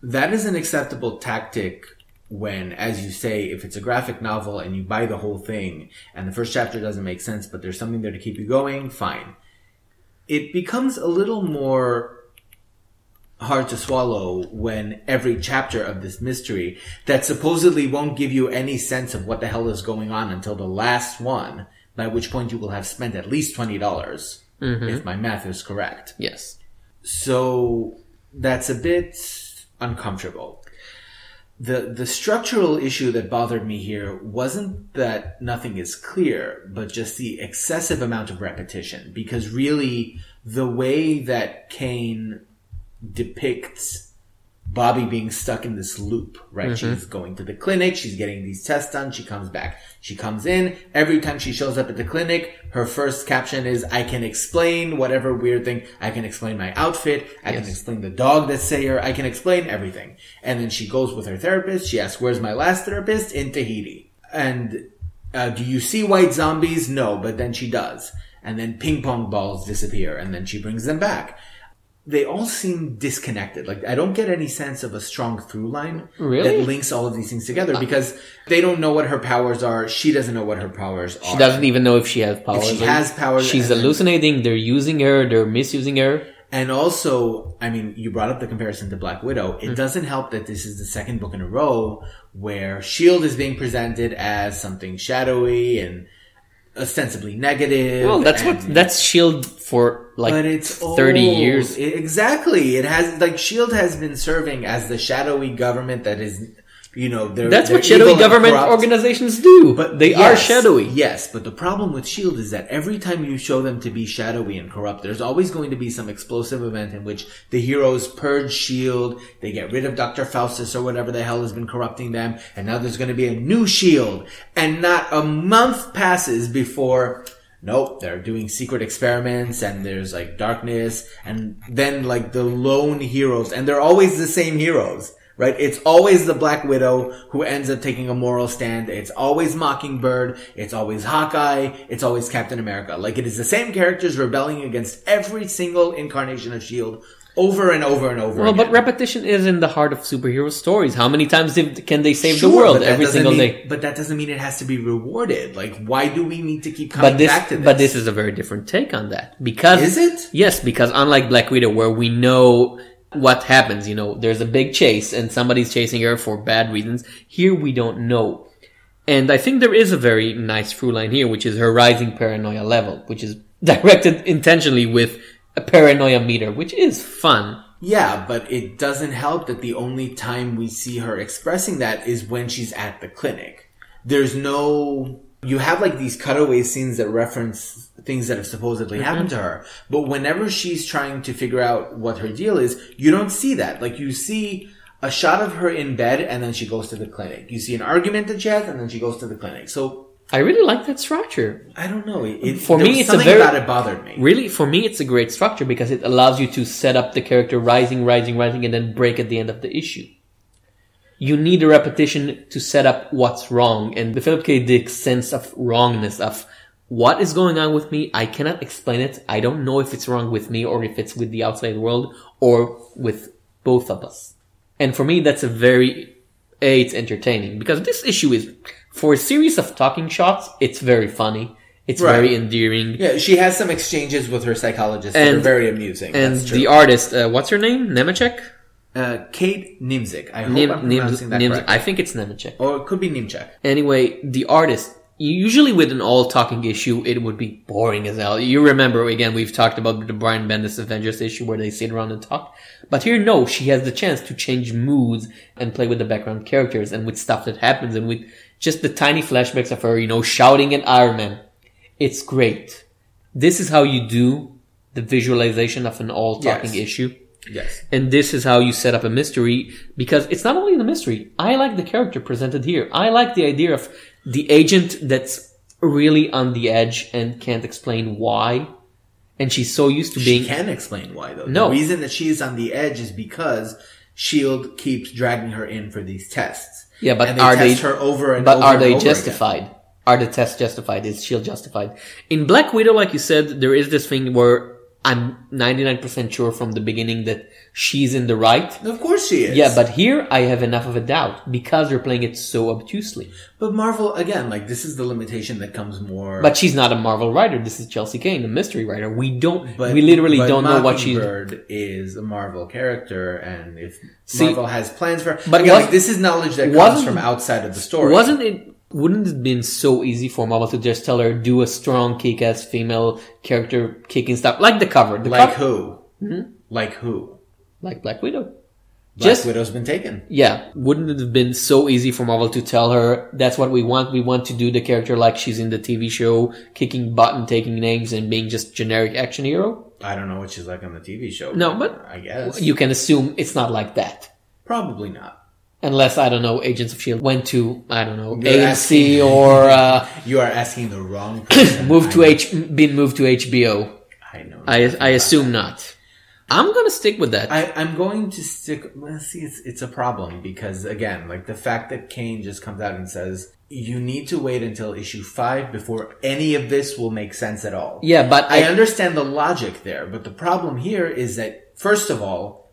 That is an acceptable tactic when, as you say, if it's a graphic novel and you buy the whole thing and the first chapter doesn't make sense, but there's something there to keep you going, fine. It becomes a little more hard to swallow when every chapter of this mystery that supposedly won't give you any sense of what the hell is going on until the last one, by which point you will have spent at least $20 mm-hmm. if my math is correct. Yes. So that's a bit uncomfortable. The the structural issue that bothered me here wasn't that nothing is clear, but just the excessive amount of repetition. Because really, the way that Kane depicts Bobbi being stuck in this loop, right? She's going to the clinic, she's getting these tests done, she comes back. She comes in, every time she shows up at the clinic, her first caption is, I can explain whatever weird thing, I can explain my outfit, I can explain the dog that's Sayer, I can explain everything. And then she goes with her therapist, she asks, where's my last therapist? In Tahiti. And, uh, do you see white zombies? No, but then she does. And then ping pong balls disappear, and then she brings them back they all seem disconnected. Like I don't get any sense of a strong through line Really? that links all of these things together uh-huh. because they don't know what her powers are. She doesn't know what her powers are. She doesn't even know if she has powers. she has powers, She's hallucinating. They're using her. They're misusing her. And also, I mean, you brought up the comparison to Black Widow. It mm. doesn't help that this is the second book in a row where Shield is being presented as something shadowy and ostensibly negative. Well, that's and- what that's Shield for like but it's thirty old. years. Exactly. It has like Shield has been serving as the shadowy government that is, you know, they're, That's they're what shadowy government corrupt. organizations do. But they yes, are shadowy. Yes, but the problem with Shield is that every time you show them to be shadowy and corrupt, there's always going to be some explosive event in which the heroes purge Shield, they get rid of Dr. Faustus or whatever the hell has been corrupting them, and now there's going to be a new Shield. And not a month passes before Nope, they're doing secret experiments and there's like darkness and then like the lone heroes and they're always the same heroes, right? It's always the Black Widow who ends up taking a moral stand. It's always Mockingbird. It's always Hawkeye. It's always Captain America. Like it is the same characters rebelling against every single incarnation of S.H.I.E.L.D. over and over and over Well, again. but repetition is in the heart of superhero stories. How many times can they save Sure, the world every single mean- day? But that doesn't mean it has to be rewarded. Like, why do we need to keep coming But this, back to this? but this is a very different take on that because Is it? Yes, because unlike Black Widow, where we know what happens, you know, there's a big chase and somebody's chasing her for bad reasons. Here we don't know, and I think there is a very nice through line here, which is her rising paranoia level, which is directed intentionally with a paranoia meter, which is fun. Yeah, but it doesn't help that the only time we see her expressing that is when she's at the clinic. There's no, you have like these cutaway scenes that reference things that have supposedly mm-hmm. happened to her, but whenever she's trying to figure out what her deal is, you don't see that. Like you see a shot of her in bed and then she goes to the clinic. You see an argument that she has and then she goes to the clinic. So I really like that structure. I don't know. It, it- For me, it's a something very- about it bothered me. Really, for me, it's a great structure because it allows you to set up the character rising, rising, rising, and then break at the end of the issue. You need a repetition to set up what's wrong, and the Philip K. Dick sense of wrongness of what is going on with me. I cannot explain it. I don't know if it's wrong with me or if it's with the outside world or with both of us. And for me, that's a very a. It's entertaining because this issue is for a series of talking shots. It's very funny. It's Right. very endearing. Yeah, she has some exchanges with her psychologist that are very amusing. And That's true. the artist, uh, what's her name? Nemechek? Uh, Kate Niemczyk. I hope Nim, I'm pronouncing that Nim- correctly. I think it's Nemechek. or it could be Nimchek. Anyway, the artist, usually with an all talking issue, it would be boring as hell. You remember, again, we've talked about the Brian Bendis Avengers issue where they sit around and talk. But here, no, she has the chance to change moods and play with the background characters and with stuff that happens and with just the tiny flashbacks of her, you know, shouting at Iron Man. it's great. This is how you do the visualization of an all talking Yes. issue. Yes. And this is how you set up a mystery because it's not only the mystery. I like the character presented here. I like the idea of the agent that's really on the edge and can't explain why. And she's so used to being She can explain why though. No. The reason that she is on the edge is because Shield keeps dragging her in for these tests. Yeah, but they are they- her over and But over are they over again. justified? Are the tests justified? Is Shield justified? In Black Widow, like you said, there is this thing where I'm 99% sure from the beginning that she's in the right. Of course she is. Yeah, but here I have enough of a doubt because they're playing it so obtusely. But Marvel again, like this is the limitation that comes more. But she's not a Marvel writer. This is Chelsea Cain, a mystery writer. We don't, But- we literally don't know what she's. Mockingbird is a Marvel character, and if See- Marvel has plans for, But but again, was- like, this is knowledge that comes from outside of the story. Wasn't it? Wouldn't it have been so easy for Marvel to just tell her do a strong kick-ass female character kicking stuff like the cover, the like cover, who? Hmm? Like who? like Black Widow. Black Just Widow's been taken. Yeah, wouldn't it have been so easy for Marvel to tell her that's what we want? We want to do the character like she's in the TV show, kicking butt and taking names and being just generic action hero? I don't know what she's like on the TV show. No, but I guess You can assume it's not like that. probably not. Unless, I don't know, Agents of S.H.I.E.L.D. went to, I don't know, You're AMC asking- or uh, You are asking the wrong person. moved to H, been moved to HBO. I know. I, I assume not. I'm gonna stick with that. I, I'm going to stick. Well, see, it's it's a problem because again, like the fact that Cain just comes out and says you need to wait until issue five before any of this will make sense at all. yeah, but I I, understand the logic there, but the problem here is that first of all,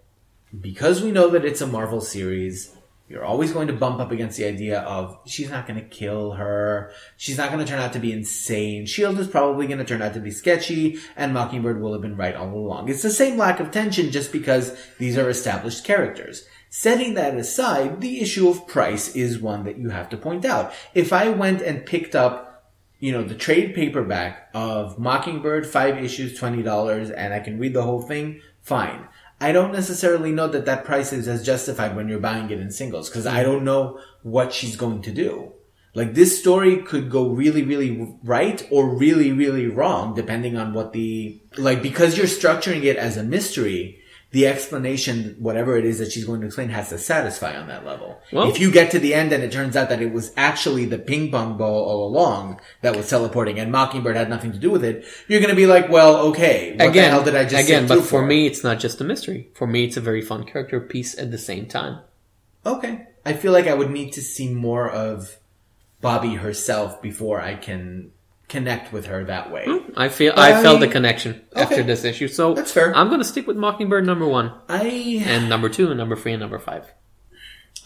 because we know that it's a Marvel series, you're always going to bump up against the idea of she's not going to kill her, she's not going to turn out to be insane. Shield is probably going to turn out to be sketchy, and Mockingbird will have been right all along. It's the same lack of tension just because these are established characters. Setting that aside, the issue of price is one that you have to point out. If I went and picked up you know, the trade paperback of Mockingbird, five issues, $20, and I can read the whole thing, fine. I don't necessarily know that that price is as justified when you're buying it in singles, because I don't know what she's going to do. Like, this story could go really, really right or really, really wrong, depending on what the, like, because you're structuring it as a mystery, the explanation, whatever it is that she's going to explain, has to satisfy on that level. Well- if you get to the end and it turns out that it was actually the ping pong ball all along that was teleporting and Mockingbird had nothing to do with it, you're going to be like, well, okay, what again, the hell did I just again, but through for me, it's not just a mystery. For me, it's a very fun character piece at the same time. Okay. I feel like I would need to see more of Bobbi herself before I can connect with her that way. Hmm, I feel But I felt the connection after this issue, so That's fair. I'm going to stick with Mockingbird number one I and number two and number three and number five.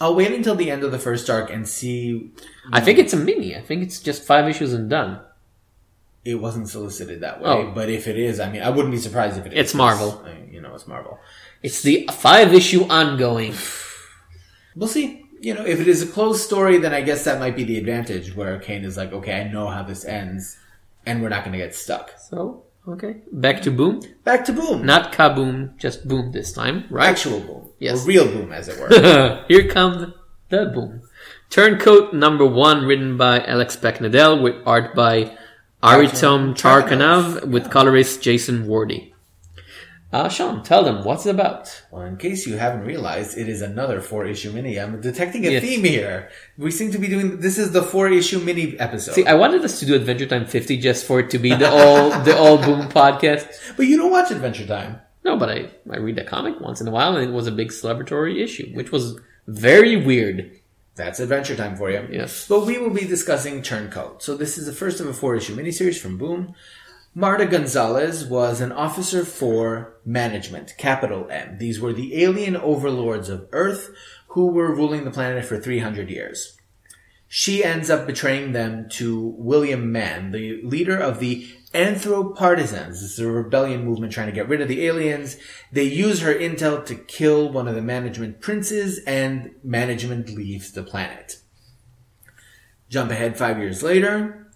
I'll wait until the end of the first arc and see. I think it's a mini. I think it's just five issues and done. It wasn't solicited that way, Oh. but if it is, I mean, I wouldn't be surprised if it is. It's Marvel. I- You know, it's Marvel. It's the five issue ongoing. We'll see. You know, if it is a closed story, then I guess that might be the advantage where Cain is like, okay, I know how this ends, and we're not going to get stuck. So okay, back to Boom. Back to Boom. Not Kaboom, just Boom this time, right? actual Boom. Yes. Or real Boom, as it were. Here comes the Boom. Turncoat number one, written by Alex Paknadel with art by Artyom Trakhanov with colorist Jason Wordie. Uh, Sean, tell them what's it about. well, in case you haven't realized, it is another four issue mini. I'm detecting a Yes. theme here. We seem to be doing, this is the four issue mini episode. See, I wanted us to do Adventure Time 50 just for it to be the all the all Boom podcast. but you don't watch Adventure Time. No, but I, I read a comic once in a while and it was a big celebratory issue, which was very weird. That's Adventure Time for you. Yes. But we will be discussing Turncoat. So this is the first of a four issue miniseries from Boom. Marta Gonzalez was an officer for management, capital M. These were the alien overlords of Earth who were ruling the planet for 300 years. She ends up betraying them to William Mann, the leader of the Anthropartisans. This is a rebellion movement trying to get rid of the aliens. They use her intel to kill one of the management princes and management leaves the planet. Jump ahead five years later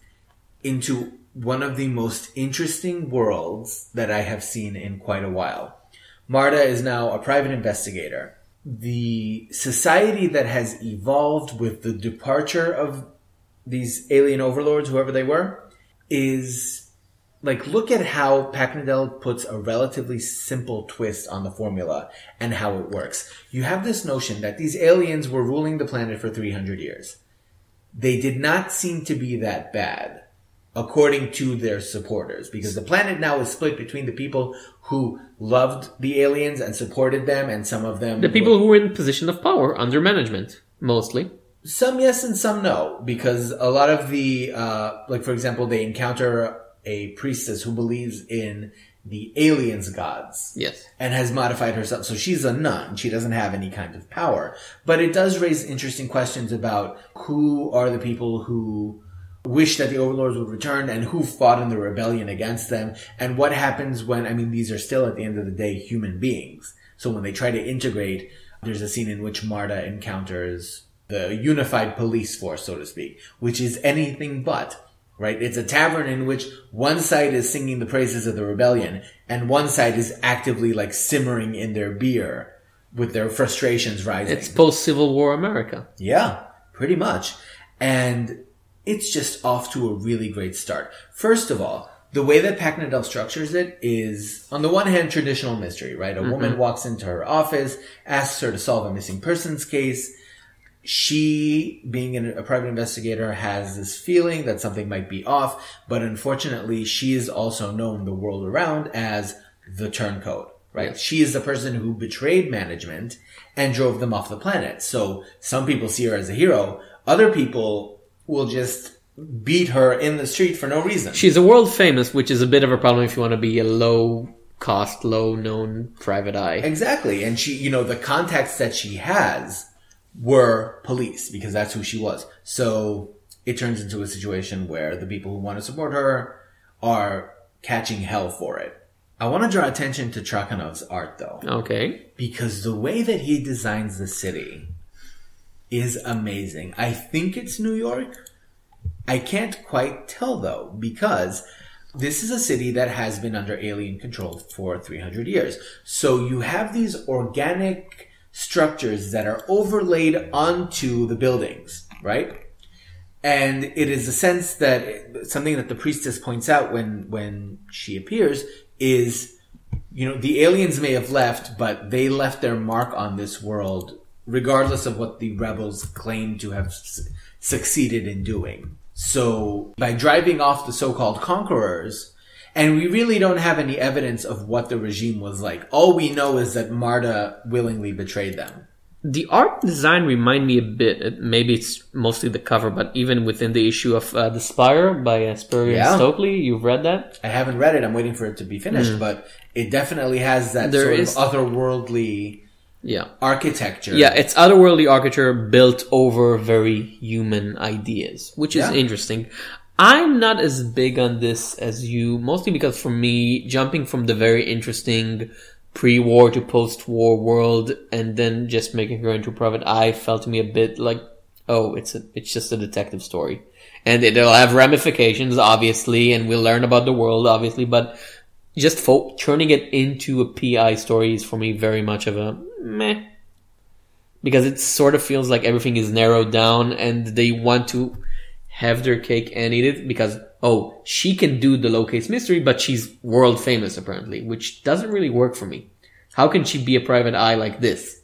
into one of the most interesting worlds that I have seen in quite a while. Marta is now a private investigator. The society that has evolved with the departure of these alien overlords, whoever they were, is like look at how Paknadel puts a relatively simple twist on the formula and how it works. You have this notion that these aliens were ruling the planet for 300 years. They did not seem to be that bad according to their supporters because the planet now is split between the people who loved the aliens and supported them and some of them The people who were in position of power under management, mostly. some yes and some no because a lot of the uh, like for example they encounter a priestess who believes in the aliens gods Yes. and has modified herself so she's a nun she doesn't have any kind of power but it does raise interesting questions about who are the people who wish that the overlords would return and who fought in the rebellion against them and what happens when i mean these are still at the end of the day human beings so when they try to integrate there's a scene in which marta encounters the unified police force so to speak which is anything but right it's a tavern in which one side is singing the praises of the rebellion and one side is actively like simmering in their beer with their frustrations rising It's post Civil War America. yeah, pretty much. And it's just off to a really great start. First of all, the way that Paknadel structures it is, on the one hand, traditional mystery, right? A woman mm-hmm. walks into her office, asks her to solve a missing persons case. She, being a private investigator, has this feeling that something might be off, but unfortunately, she is also known the world around as the turncoat, right? She is the person who betrayed management and drove them off the planet. So some people see her as a hero. Other people will just beat her in the street for no reason. She's a world famous, which is a bit of a problem if you want to be a low cost, low known private eye. Exactly. And she, you know, the contacts that she has were police because that's who she was. So it turns into a situation where the people who want to support her are catching hell for it. I want to draw attention to Trakhanov's art though, Okay. because the way that he designs the city is amazing. I think it's New York. I can't quite tell though, because this is a city that has been under alien control for 300 years. So you have these organic structures that are overlaid onto the buildings, right? And it is a sense that something that the priestess points out when, when she appears is, you know, the aliens may have left, but they left their mark on this world, regardless of what the rebels claim to have succeeded in doing. So by driving off the so-called conquerors, and we really don't have any evidence of what the regime was like. All we know is that Marta willingly betrayed them. The art design remind me a bit. Maybe it's mostly the cover, but even within the issue of uh, The Spire by uh, Spurrier Yeah. Stokely, you've read that? I haven't read it. I'm waiting for it to be finished, but it definitely has that. There sort is- of otherworldly Yeah. architecture. Yeah, it's otherworldly architecture built over very human ideas, which is Yeah. interesting. I'm not as big on this as you, mostly because for me, jumping from the very interesting pre-war to post-war world and then just making her into a private eye felt to me a bit like, oh, it's a, it's just a detective story. And it'll have ramifications, obviously, and we'll learn about the world, obviously, but just fo- turning it into a PI story is for me very much of a meh. Because it sort of feels like everything is narrowed down and they want to have their cake and eat it because oh she can do the low case mystery but she's world famous apparently which doesn't really work for me. How can she be a private eye like this?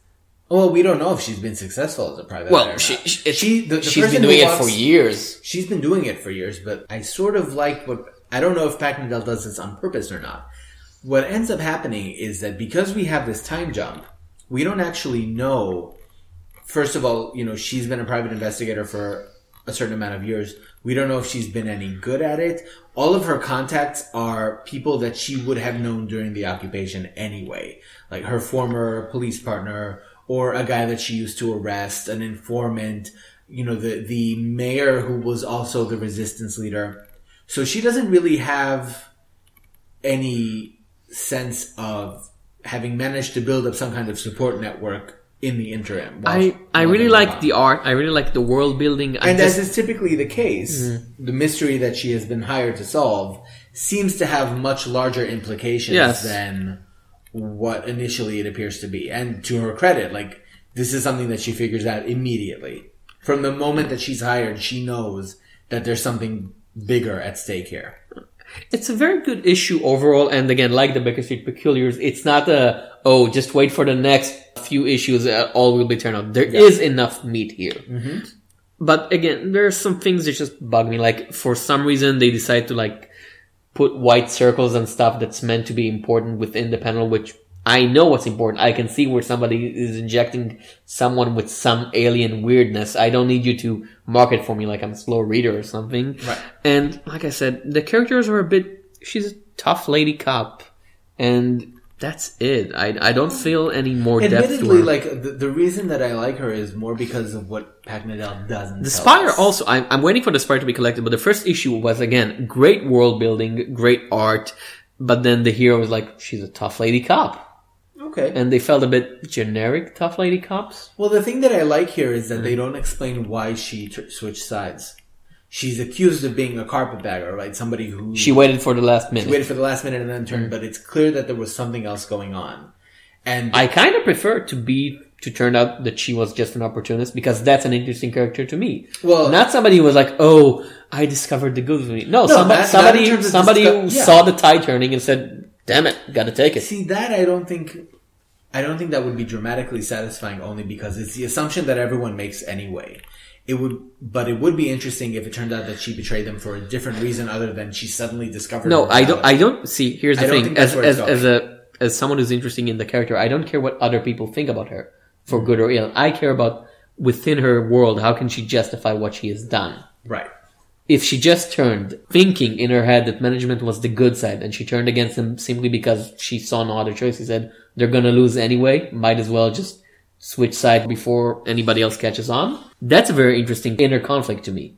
Well, we don't know if she's been successful as a private. eye well she, she, She- the- the she's been doing it for years. She's been doing it for years, but I sort of like what I don't know if Paknadel does this on purpose or not. What ends up happening is that because we have this time jump, we don't actually know. First of all, you know, she's been a private investigator for a certain amount of years. We don't know if she's been any good at it. All of her contacts are people that she would have known during the occupation anyway, like her former police partner or a guy that she used to arrest, an informant, you know, the, the mayor who was also the resistance leader. So she doesn't really have any sense of having managed to build up some kind of support network in the interim. i i really like the art i really like the world building I And just, as is typically the case, Mm-hmm. the mystery that she has been hired to solve seems to have much larger implications Yes. than what initially it appears to be. And to her credit, like, this is something that she figures out immediately. From the moment that she's hired, she knows that there's something bigger at stake here. It's a very good issue overall, and again, like the Baker Street Peculiars, it's not a oh, just wait for the next few issues, uh, all will be turned out. There is enough meat here. But again, there are some things that just bug me. Like for some reason, they decide to like put white circles and stuff that's meant to be important within the panel, which I know what's important. I can see where somebody is injecting someone with some alien weirdness. I don't need you to market for me like I'm a slow reader or something. Right. And like I said, the characters are a bit. She's a tough lady cop, and that's it. I I don't feel any more depth Admittedly, like the, the reason that I like her is more because of what Paknadel doesn't. The Spire us. also, I'm, I'm waiting for the Spire to be collected, but the first issue was again, great world building, great art, but then the hero was like, she's a tough lady cop. Okay. And they felt a bit generic tough lady cops. Well, the thing that I like here is that they don't explain why she tr- switched sides. She's accused of being a carpetbagger, right? Somebody who She waited for the last minute. She waited for the last minute and then turned, mm. but it's clear that there was something else going on. And I kind of prefer to be, to turn out that she was just an opportunist because that's an interesting character to me. Well- not somebody who was like, oh, I discovered the good of me. No, No, somebody, not somebody, somebody disco- who yeah. saw the tide turning and said, damn it, gotta take it. see that I don't think I don't think that would be dramatically satisfying only because it's the assumption that everyone makes anyway. It would, but it would be interesting if it turned out that she betrayed them for a different reason other than she suddenly discovered. No, I don't. I don't see. Here's the thing: as as as a as someone who's interested in the character, I don't care what other people think about her, for mm-hmm. good or ill. I care about within her world. How can she justify what she has done? Right. If she just turned, thinking in her head that management was the good side, and she turned against them simply because she saw no other choice, he said they're gonna lose anyway. Might as well just switch side before anybody else catches on. That's a very interesting inner conflict to me.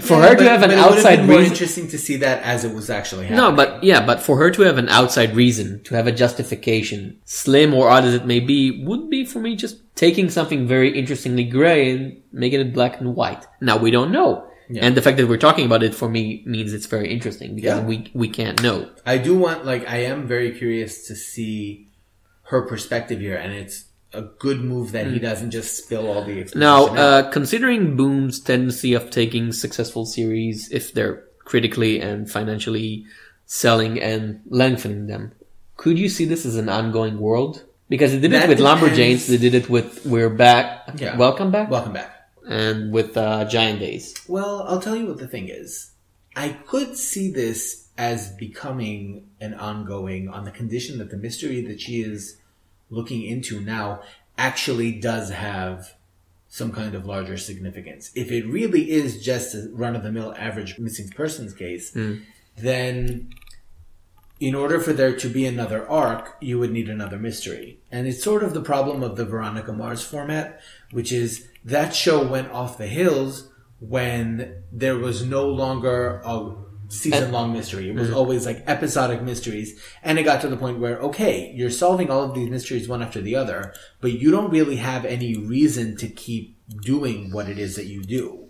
For Yeah, her to have an but outside been more reason, interesting to see that as it was actually happening. no, but yeah, but for her to have an outside reason, to have a justification, slim or odd as it may be, would be for me just taking something very interestingly gray and making it black and white. Now we don't know. Yeah. And the fact that we're talking about it for me means it's very interesting because Yeah. we we can't know. I do want, like, I am very curious to see her perspective here, and it's a good move that he doesn't just spill all the exposition. Now, uh, considering Boom's tendency of taking successful series, if they're critically and financially selling and lengthening them, could you see this as an ongoing world? Because they did That it with depends. Lumberjanes, they did it with We're Back, Yeah. Welcome Back, welcome back. and with uh, Giant Days. Well, I'll tell you what the thing is. I could see this as becoming an ongoing on the condition that the mystery that she is looking into now actually does have some kind of larger significance. If it really is just a run of the mill average missing persons case, hmm. then in order for there to be another arc, you would need another mystery. And it's sort of the problem of the Veronica Mars format, which is that show went off the hills when there was no longer a season uh, long mystery. It was mm. always like episodic mysteries. And it got to the point where, okay, you're solving all of these mysteries one after the other, but you don't really have any reason to keep doing what it is that you do.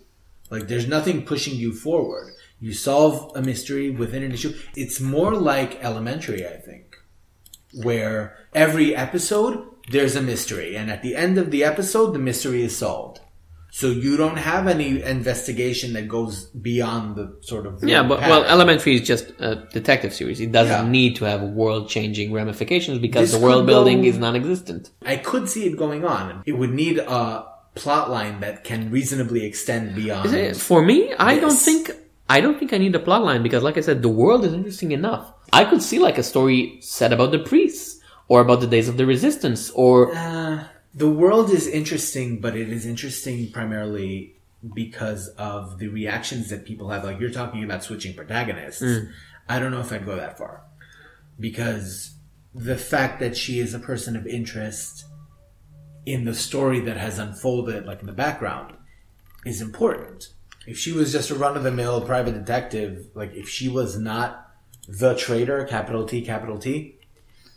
Like there's nothing pushing you forward. You solve a mystery within an issue. It's more like elementary, I think, where every episode there's a mystery, and at the end of the episode, the mystery is solved. So you don't have any investigation that goes beyond the sort of Yeah, but well. Elementary is just a detective series. It doesn't Yeah. need to have world-changing ramifications because This the world building go- is non-existent. I could see it going on. It would need a plot line that can reasonably extend beyond. For me, I don't think I don't think I need a plot line because, like I said, the world is interesting enough. I could see like a story set about the priests or about the days of the resistance or Uh, the world is interesting, but it is interesting primarily because of the reactions that people have. Like you're talking about switching protagonists. Hmm. I don't know if I'd go that far because the fact that she is a person of interest in the story that has unfolded, like in the background, is important. If she was just a run of the mill private detective, like if she was not the traitor, capital T, capital T,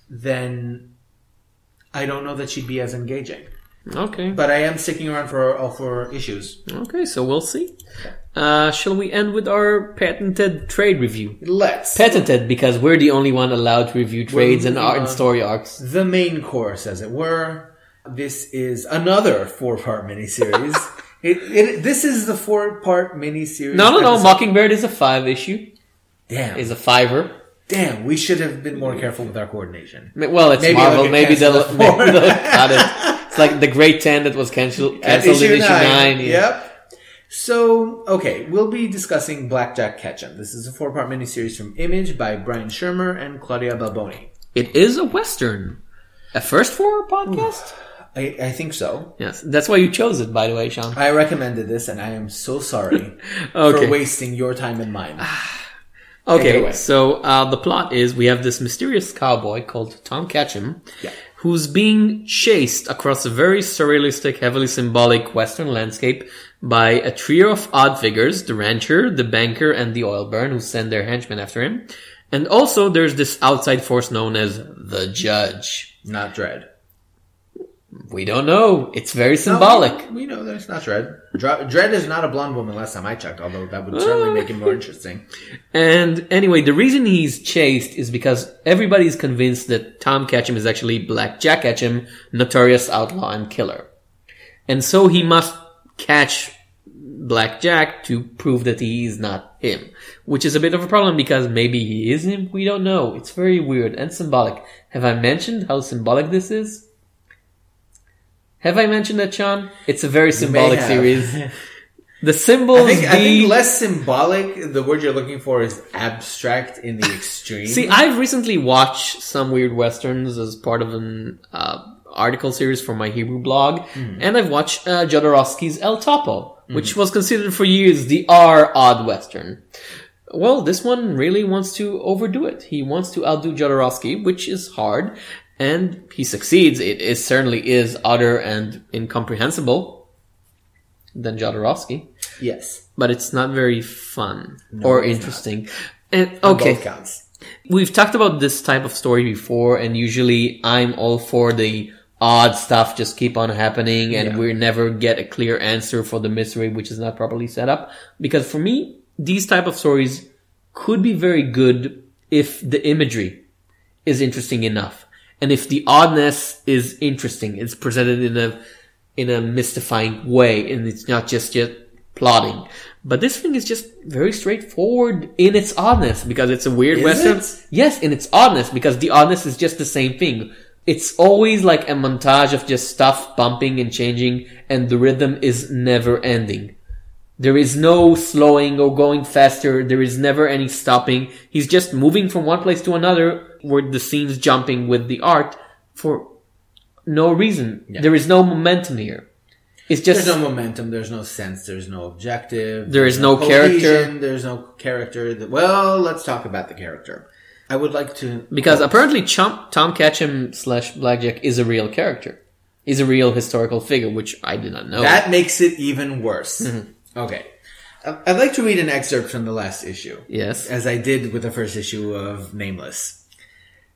then I don't know that she'd be as engaging. okay, But I am sticking around for all four issues. okay. So we'll see. Uh, shall we end with our patented trade review? Let's. Patented because we're the only one allowed to review trades and art and story arcs. the main course, as it were. This is another four-part miniseries It, it, this is the four part miniseries. No, no, no. Mockingbird is a five issue. Damn. Is a fiver. Damn, we should have been more careful with our coordination. Well, it's Maybe Marvel. Maybe they'll, maybe they'll cut it. It's like the Great Ten that was canceled, canceled in issue nine. yeah. Yep. So, okay, we'll be discussing Blackjack Ketchum. This is a four part miniseries from Image by Brian Schirmer and Claudia Balboni. It is a western. A first for podcast? I, I think so. Yes, that's why you chose it, by the way, Sean. I recommended this, and I am so sorry Okay. for wasting your time and mine. Okay, so uh, the plot is we have this mysterious cowboy called Tom Ketchum, Yeah. who's being chased across a very surrealistic, heavily symbolic Western landscape by a trio of odd figures: the rancher, the banker, and the oil baron, who send their henchmen after him. And also, there's this outside force known as the Judge. Not Dread. We don't know. It's very symbolic. No, we know that it's not Dread. Dread is not a blonde woman last time I checked, although that would certainly make it more uh, interesting. And anyway, the reason he's chased is because everybody's convinced that Tom Ketchum is actually Black Jack Ketchum, notorious outlaw and killer. And so he must catch Black Jack to prove that he is not him. Which is a bit of a problem because maybe he is him, we don't know. It's very weird and symbolic. Have I mentioned how symbolic this is? Have I mentioned that, Sean? It's a very symbolic series. The symbols I think, I think less symbolic, the word you're looking for is abstract in the extreme. See, I've recently watched some weird westerns as part of an uh, article series for my Hebrew blog, and I've watched uh, Jodorowsky's El Topo, which was considered for years the R odd western. Well, this one really wants to overdo it. He wants to outdo Jodorowsky, which is hard, and he succeeds. It is certainly is odder and incomprehensible than Jodorowsky, yes. but it's not very fun or it's not. interesting. And okay. We've talked about this type of story before, and usually I'm all for the odd stuff just keep on happening, and Yeah. we never get a clear answer for the mystery which is not properly set up. Because for me, these type of stories could be very good if the imagery is interesting enough, and if the oddness is interesting, it's presented in a in a mystifying way, and it's not just yet plotting. But this thing is just very straightforward in its oddness because it's a weird Is western. it? Yes, in its oddness because the oddness is just the same thing. It's always like a montage of just stuff bumping and changing, and the rhythm is never ending. There is no slowing or going faster. There is never any stopping. He's just moving from one place to another where the scene's jumping with the art for no reason. There is no momentum here. It's just There's no momentum. There's no sense. There's no objective. There there's is no character. There's no character. that- Well, let's talk about the character. I would like to because apparently Chom- Tom Ketchum slash Blackjack is a real character. He's a real historical figure, which I did not know. That makes it even worse. Mm-hmm. Okay. I'd like to read an excerpt from the last issue. yes. As I did with the first issue of Nameless.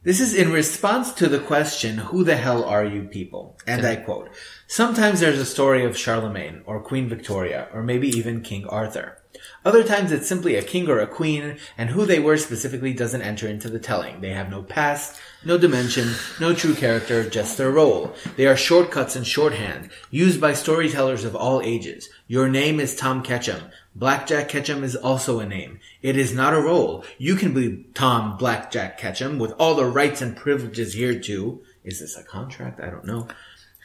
This is in response to the question, who the hell are you people? And I quote, sometimes there's a story of Charlemagne or Queen Victoria or maybe even King Arthur. Other times it's simply a king or a queen and who they were specifically doesn't enter into the telling. They have no past, no dimension, no true character, just their role. They are shortcuts and shorthand, used by storytellers of all ages. Your name is Tom Ketchum. Blackjack Ketchum is also a name. It is not a role. You can be Tom Blackjack Ketchum with all the rights and privileges here too. Is this a contract? I don't know.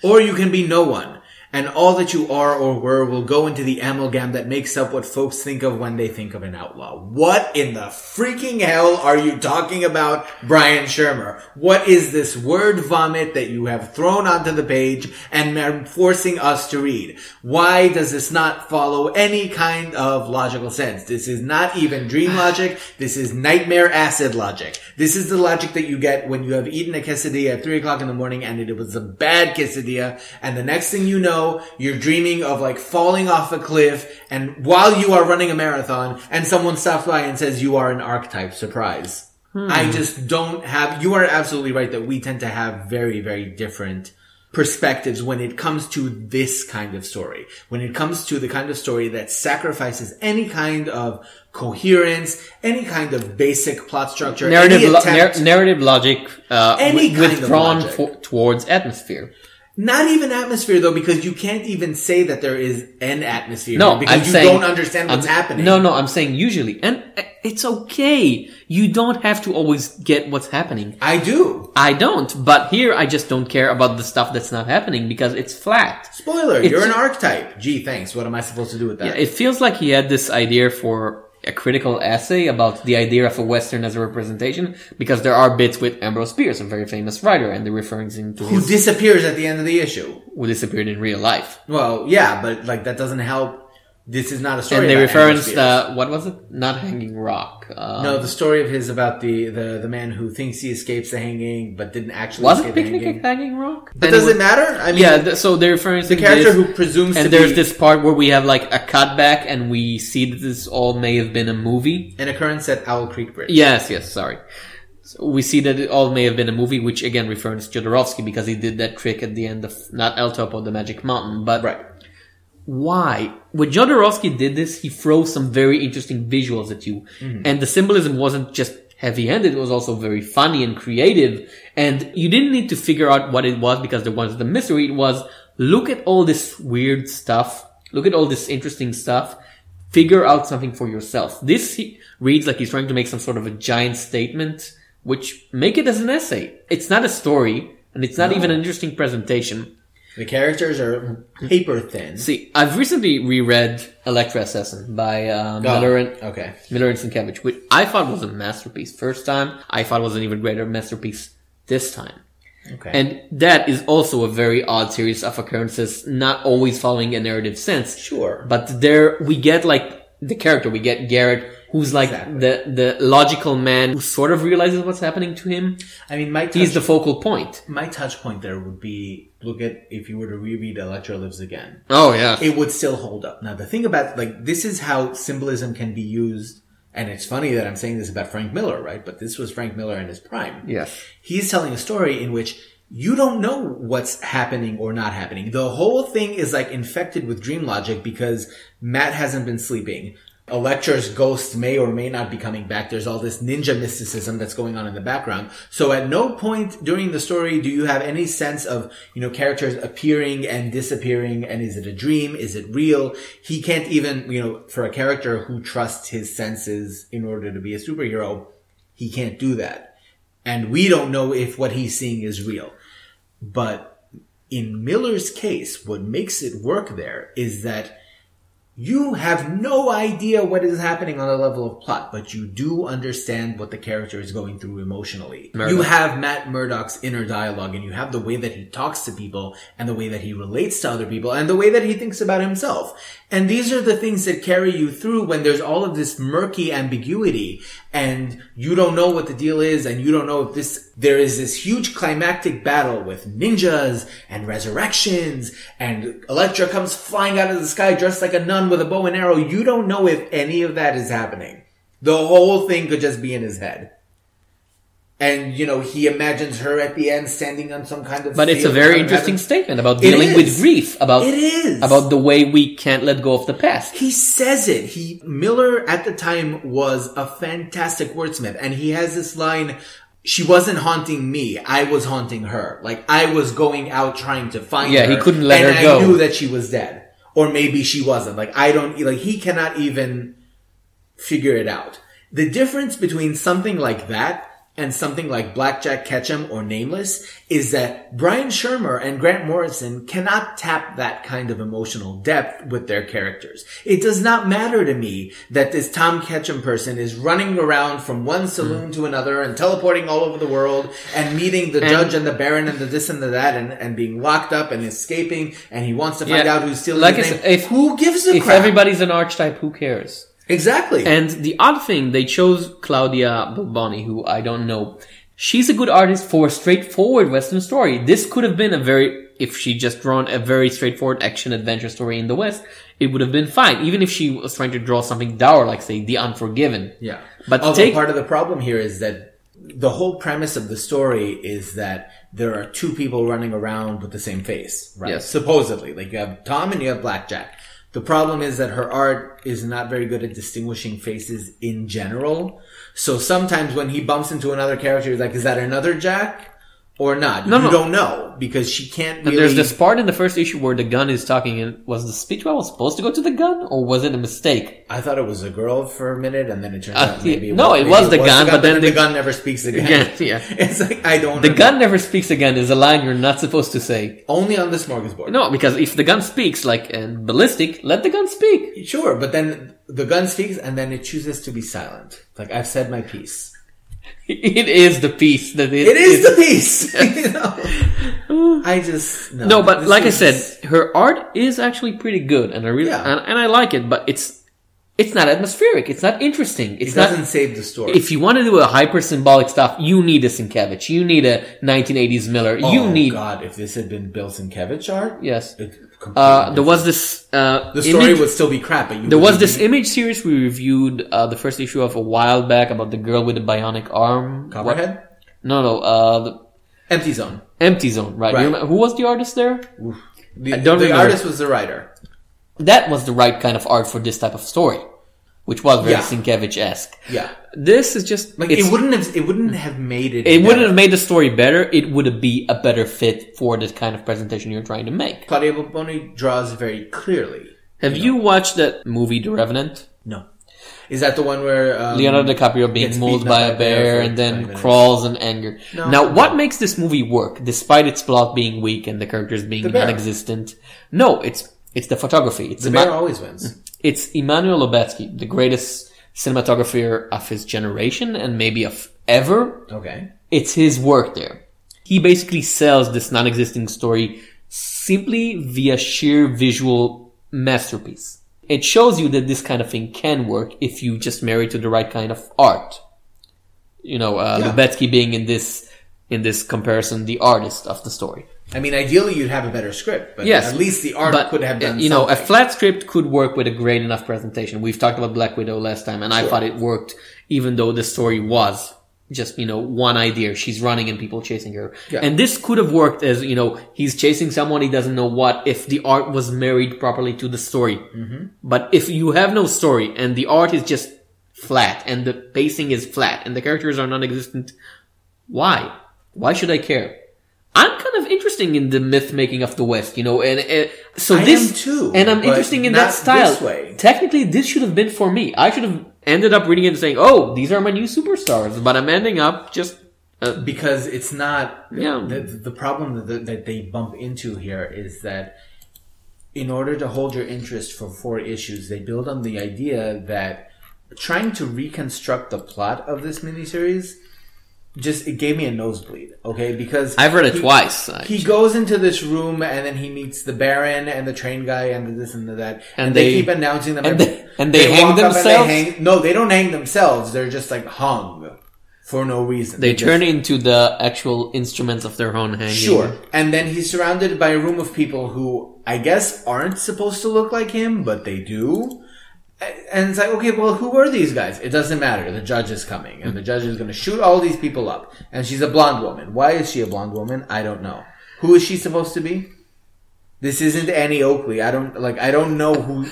Or you can be no one. And all that you are or were will go into the amalgam that makes up what folks think of when they think of an outlaw. What in the freaking hell are you talking about, Brian Schirmer? What is this word vomit that you have thrown onto the page and are forcing us to read? Why does this not follow any kind of logical sense? This is not even dream logic. This is nightmare acid logic. This is the logic that you get when you have eaten a quesadilla at three o'clock in the morning and it was a bad quesadilla. And the next thing you know, you're dreaming of like falling off a cliff and while you are running a marathon and someone stops by and says you are an archetype surprise. I just don't have, you are absolutely right that we tend to have very, very different perspectives when it comes to this kind of story. When it comes to the kind of story that sacrifices any kind of coherence, any kind of basic plot structure, narrative any lo- attempt- narrative logic uh, Any of withdrawn logic. for- towards atmosphere. Not even atmosphere though, because you can't even say that there is an atmosphere. No, because I'm you saying- don't understand what's I'm- happening. No, no, I'm saying usually, and uh, it's okay. You don't have to always get what's happening. I do. I don't, but here I just don't care about the stuff that's not happening because it's flat. Spoiler, It's- you're an archetype. Gee, thanks. What am I supposed to do with that? Yeah, it feels like he had this idea for a critical essay about the idea of a Western as a representation because there are bits with Ambrose Bierce, a very famous writer, and they're referring to Who his disappears at the end of the issue. who disappeared in real life. Well, yeah, but like that doesn't help. This is not a story. And they reference the, what was it? Not Hanging Rock. Uh, No, the story of his about the, the, the man who thinks he escapes the hanging, but didn't actually was it Picnic hanging. at Hanging Rock? But does it matter? I mean, Yeah, th- so they're referring the character this, who presumes and there's be this part where we have like a cutback, and we see that this all may have been a movie. an occurrence at Owl Creek Bridge. Yes, yes, sorry. So we see that it all may have been a movie, which again refers to Jodorowsky because he did that trick at the end of not El Topo, the Magic Mountain, but Right. Why? When Jodorowsky did this, he throws some very interesting visuals at you. Mm-hmm. And the symbolism wasn't just heavy handed, it was also very funny and creative. And you didn't need to figure out what it was because there was the mystery. It was look at all this weird stuff, look at all this interesting stuff, figure out something for yourself. This he, reads like he's trying to make some sort of a giant statement, which make it as an essay. It's not a story, and it's not even an interesting presentation. The characters are paper thin. See, I've recently reread Elektra Assassin by uh, Miller and Oh, okay. Miller and Sienkiewicz, which I thought was a masterpiece first time. I thought was an even greater masterpiece this time. Okay. And that is also a very odd series of occurrences, not always following a narrative sense. Sure. But there we get like the character, we get Garrett, who's like Exactly. the the logical man who sort of realizes what's happening to him. I mean, my touch, He's the focal point. my touch point there would be look at if you were to reread Elektra Lives Again. Oh yeah. it would still hold up. Now, the thing about like this is how symbolism can be used, and it's funny that I'm saying this about Frank Miller, right? But this was Frank Miller in his prime. yes. He's telling a story in which you don't know what's happening or not happening. The whole thing is like infected with dream logic because Matt hasn't been sleeping. Elektra's ghost may or may not be coming back. There's all this ninja mysticism that's going on in the background. So at no point during the story do you have any sense of, you know, characters appearing and disappearing and is it a dream? Is it real? He can't even, you know, for a character who trusts his senses in order to be a superhero, he can't do that. And we don't know if what he's seeing is real. But in Miller's case, what makes it work there is that you have no idea what is happening on the level of plot, but you do understand what the character is going through emotionally. Murdock. You have Matt Murdock's inner dialogue and you have the way that he talks to people and the way that he relates to other people and the way that he thinks about himself. And these are the things that carry you through when there's all of this murky ambiguity and you don't know what the deal is and you don't know if this, there is this huge climactic battle with ninjas and resurrections and Elektra comes flying out of the sky dressed like a nun with a bow and arrow. You don't know if any of that is happening. The whole thing could just be in his head. And, you know, he imagines her at the end standing on some kind of But it's a very interesting statement about dealing with grief, about It is. about the way we can't let go of the past. He says it. He Miller at the time was a fantastic wordsmith, and he has this line. She wasn't haunting me. I was haunting her. Like I was going out trying to find Yeah, her. he couldn't let and her I go. knew that she was dead, or maybe she wasn't. Like I don't. Like he cannot even figure it out. The difference between something like that and something like Blackjack Ketchum or Nameless is that Brian Schirmer and Grant Morrison cannot tap that kind of emotional depth with their characters. It does not matter to me that this Tom Ketchum person is running around from one saloon to another and teleporting all over the world and meeting the judge and the baron and the this and the that and, and being locked up and escaping and he wants to find Yeah. out who's stealing Like his name. if- Who gives a If crap? everybody's an archetype, who cares? Exactly. And the odd thing, they chose Claudia Balboni, who I don't know. She's a good artist for a straightforward Western story. This could have been a very, if she just drawn a very straightforward action adventure story in the West, it would have been fine. Even if she was trying to draw something dour, like say The Unforgiven. Yeah. But Although take- part of the problem here is that the whole premise of the story is that there are two people running around with the same face, right? Yes. Supposedly. Like you have Tom and you have Blackjack. The problem is that her art is not very good at distinguishing faces in general. So sometimes when he bumps into another character, he's like, is that another Jack? Or not. No, you no. don't know because she can't. And Really, there's this part in the first issue where the gun is talking, and was the speech bubble supposed to go to the gun, or was it a mistake? I thought it was a girl for a minute, and then it turns Uh, out maybe no, was, it maybe was the gun, but then the, the- gun never speaks again. Again, yeah. It's like I don't. The know. gun never speaks again is a line you're not supposed to say. only on the smorgasbord. No, because if the gun speaks, like in ballistic, let the gun speak. Sure, but then the gun speaks, and then it chooses to be silent. Like I've said my piece. It is the piece that it, It is the piece. you know? I just no. No, but like I said, her art is actually pretty good, and I really Yeah. and, and I like it. But it's it's not atmospheric. It's not interesting. it It's not. doesn't save the story. If you want to do a hyper symbolic stuff, you need a Sienkiewicz. You need a 1980s Miller. oh, you need God, if this had been Bill Sienkiewicz art, yes. it Uh, there was this uh, the story image- would still be crap. But you There was this be- image series we reviewed uh, the first issue of a while back about the girl with the bionic arm. What- Copperhead, No, no, uh, the Empty Zone. Empty Zone, right? Right. remember- who was the artist there? The, I don't the remember. artist was the writer. That was the right kind of art for this type of story, which was very Yeah. Sienkiewicz-esque. Yeah, This is just like it wouldn't have. It wouldn't have made it. it wouldn't have made the story better. It would have be a better fit for this kind of presentation you're trying to make. Claudia Boni draws very clearly. Have you watched that movie, The Revenant? No, is that the one where um, Leonardo DiCaprio being mauled by a bear and then crawls in anger. No. now, what makes this movie work, despite its plot being weak and the characters being The non-existent? No, it's it's the photography. It's The bear always wins. It's Emmanuel Lubezki, the greatest cinematographer of his generation and maybe of ever. Okay. It's his work there. He basically sells this non-existing story simply via sheer visual masterpiece. It shows you that this kind of thing can work if you just marry to the right kind of art. You know, uh, Yeah. Lubetsky being in this in this comparison the artist of the story. I mean, ideally, you'd have a better script, but Yes, at least the art but could have done. uh, you know a flat script could work with a great enough presentation we've talked about black widow last time and i thought it worked even though the story was just you know one idea she's running and people chasing her Yeah. and this could have worked as you know he's chasing someone he doesn't know what if the art was married properly to the story Mm-hmm. but if you have no story and the art is just flat and the pacing is flat and the characters are non-existent why why should i care I'm kind of interested in the myth making of the West, you know, and, and so I this am too, and I'm but interested in that style. Technically, this should have been for me. I should have ended up reading it and saying, "Oh, these are my new superstars," but I'm ending up just uh, because it's not. Yeah. The, the problem that, that they bump into here is that in order to hold your interest for four issues, they build on the idea that trying to reconstruct the plot of this miniseries just it gave me a nosebleed. Okay, because I've read it he- twice. He goes into this room and then he meets the Baron and the train guy and this and the that, and, And they, they- keep announcing them. and they- and they hang up and themselves? hang- no, they don't hang themselves. They're just like hung for no reason. they just- turn into the actual instruments of their own hanging. Sure. And then he's surrounded by a room of people who I guess aren't supposed to look like him, but they do. And it's like, okay, well, who are these guys? It doesn't matter. The judge is coming, and the judge is going to shoot all these people up. And she's a blonde woman. Why is she a blonde woman? I don't know. Who is she supposed to be? This isn't Annie Oakley. I don't like. I don't know who.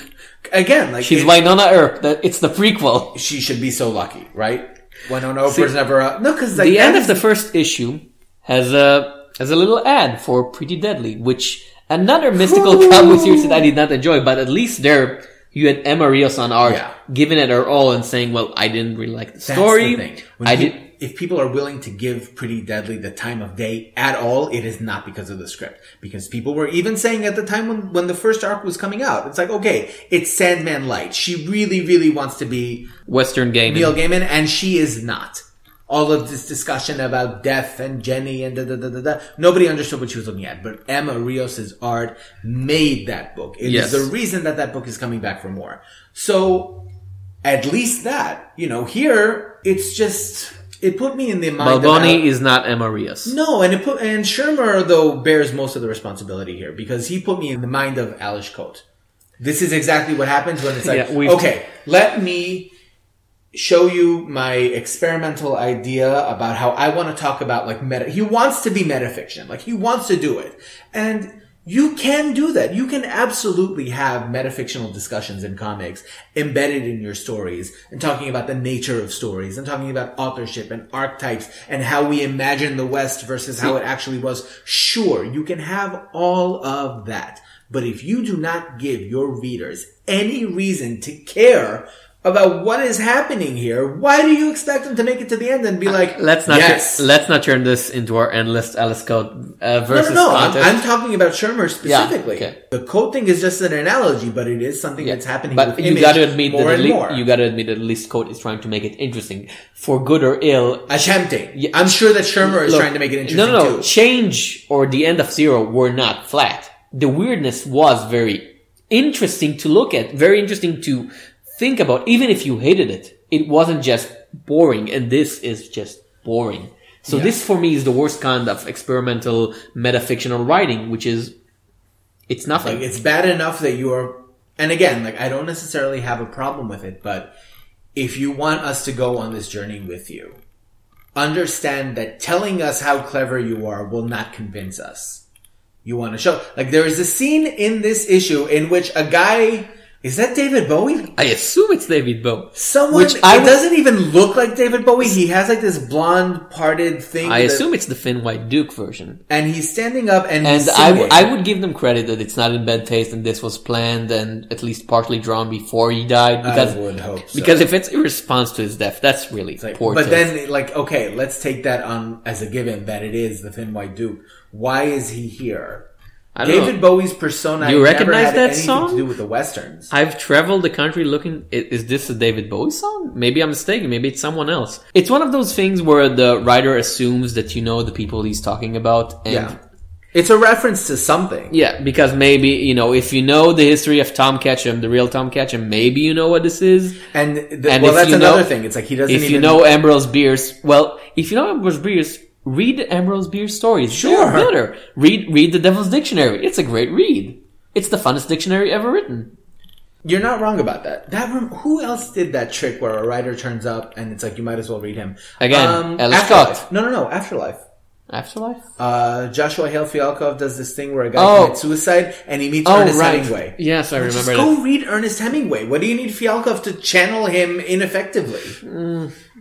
Again, like She's it- Wynonna Earp. That it's the prequel. she should be so lucky, right? Wynonna Earp's never. Uh, no, because like the end of the first issue has a has a little ad for Pretty Deadly, which another mystical comic series that I did not enjoy. But at least there you had Emma Rios on art, Yeah. giving it her all and saying, "Well, I didn't really like the That's story. the I pe- did." If people are willing to give Pretty Deadly the time of day at all, it is not because of the script. Because people were even saying at the time when, when the first arc was coming out, it's like, okay, it's Sandman Light. She really, really wants to be Western game. Neil Gaiman, and she is not. All of this discussion about death and Jenny and da da da da da. Nobody understood what she was looking at, but Emma Rios's art made that book. It is Yes. the reason that that book is coming back for more. So, at least that, you know, here, it's just, it put me in the mind how- is not Emma Rios. no, and it put, and Schirmer, though, bears most of the responsibility here, because he put me in the mind of Ales Kot. This is exactly what happens when it's like, Yeah, okay, let me show you my experimental idea about how I want to talk about like meta. He wants to be metafiction. Like he wants to do it. And You can do that. You can absolutely have metafictional discussions in comics embedded in your stories and talking about the nature of stories and talking about authorship and archetypes and how we imagine the West versus how it actually was. Sure, you can have all of that. But if you do not give your readers any reason to care about what is happening here, why do you expect them to make it to the end and be like, Let's not yes. let's not turn this into our endless Ales Kot uh, No, versus no, no. I'm. I'm talking about Schirmer specifically. okay. The Kot thing is just an analogy, but it is something Yeah, that's happening. But you got to admit more that least, more. you got to admit that at least Code is trying to make it interesting, for good or ill. attempting. Yeah. I'm sure that Schirmer is Look, trying to make it interesting No, no, no. too. Change or the end of Zero were not flat. The weirdness was very interesting to look at, very interesting to think about. Even if you hated it, it wasn't just boring, and this is just boring. So Yeah. this for me is the worst kind of experimental metafictional writing, which is it's nothing. Like it's bad enough that you're, and again, like I don't necessarily have a problem with it, but if you want us to go on this journey with you, understand that telling us how clever you are will not convince us. You want to show, like there is a scene in this issue in which a guy, is that David Bowie? I assume it's David Bowie. Someone, Which I it would- doesn't even look like David Bowie. He has like this blonde parted thing. I that- assume it's the Thin White Duke version. and he's standing up and, And he's I, w- singing. I would give them credit that it's not in bad taste and this was planned and at least partly drawn before he died. Because, I would hope so. because if it's in response to his death, that's really Like, poor but taste. then, like, okay, let's take that on as a given that it is the Thin White Duke. Why is he here? David know. Bowie's persona You never recognize that song? to do with the westerns. I've traveled the country looking. Is this a David Bowie song? Maybe I'm mistaken. Maybe it's someone else. It's one of those things where the writer assumes that you know the people he's talking about. And yeah, it's a reference to something. Yeah, because maybe, you know, if you know the history of Tom Ketchum, the real Tom Ketchum, maybe you know what this is. And, th- And well, that's another know- thing. It's like he doesn't If even you know Ambrose Bierce, well, if you know Ambrose Bierce, read Ambrose Bierce stories. Sure. They're better. Read, read the Devil's Dictionary. It's a great read. It's the funnest dictionary ever written. You're not wrong about that. That rem- who else did that trick where a writer turns up and it's like you might as well read him Again, Alice Afterlife. Scott. No, no, no. Afterlife. Afterlife? Uh, Joshua Hale Fialkov does this thing where a guy Oh. commits suicide and he meets Oh, Ernest right. Hemingway. Yes, I Just remember go that. read Ernest Hemingway. What do you need Fialkov to channel him ineffectively?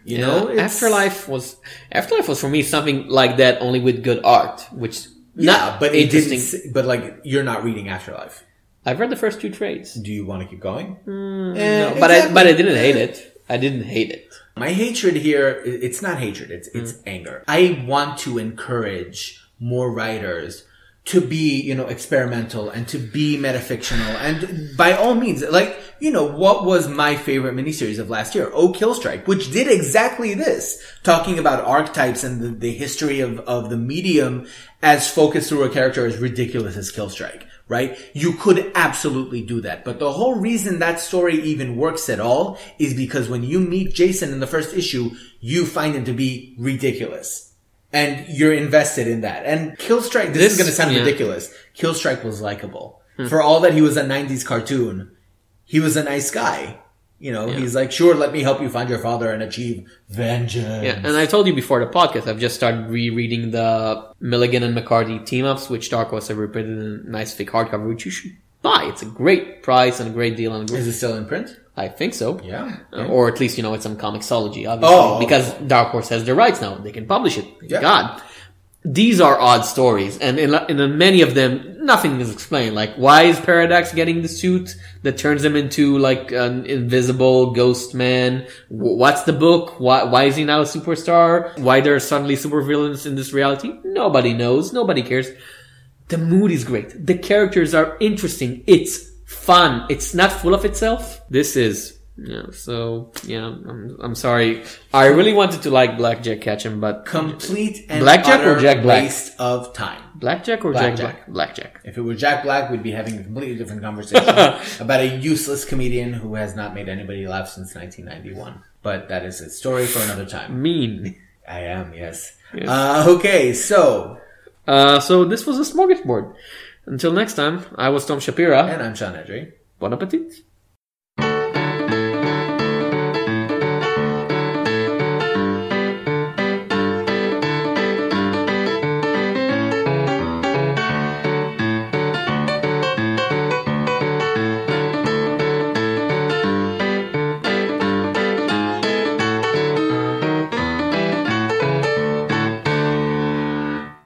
You know, it's- Afterlife was, Afterlife was for me something like that, only with good art, which, Yeah, not but it interesting. didn't. But like, you're not reading Afterlife. I've read the first two trades. Do you want to keep going? No, Eh, but I, but I didn't hate it. I didn't hate it. My hatred here, it's not hatred, it's, it's anger. I want to encourage more writers to be, you know, experimental and to be metafictional and by all means, like, you know, what was my favorite miniseries of last year? Oh, Killstrike, which did exactly this, talking about archetypes and the, the history of, of the medium as focused through a character as ridiculous as Killstrike right? You could absolutely do that. But the whole reason that story even works at all is because when you meet Jason in the first issue, you find him to be ridiculous. And you're invested in that. And Killstrike, this, This- is going to sound yeah. Hmm. ridiculous. Killstrike was likable. For all that he was a 90s cartoon, he was a nice guy. You know, he's like, sure, let me help you find your father and achieve vengeance. Yeah, and I told you before the podcast, I've just started rereading the Milligan and McCarthy team ups, which Dark Horse have reprinted in a nice thick hardcover, which you should buy. It's a great price and a great deal. And Is it still in print? I think so. Yeah. Uh, Or at least, you know, it's on Comixology, obviously. Oh, because Dark Horse has the rights now. They can publish it. Thank Yeah. God. These are odd stories, and in, in many of them, nothing is explained. Like, why is Paradox getting the suit that turns him into like an invisible ghost man? Wh- What's the book? Why, why is he now a superstar? Why there are suddenly supervillains in this reality? Nobody knows. Nobody cares. The mood is great. The characters are interesting. It's fun. It's not full of itself. This is, yeah, so, yeah, I'm, I'm sorry. I really wanted to like Blackjack Ketchum, but Complete and Blackjack or utter Jack Black? waste of time. Blackjack or Jack Blackjack. Black? Blackjack. If it were Jack Black, we'd be having a completely different conversation about a useless comedian who has not made anybody laugh since 1991. But that is a story for another time. Mean. I am, yes. Yes. Uh, okay, so, Uh, so this was a smorgasbord. Until next time, I was Tom Shapira. and I'm Sean Edry. Bon appetit.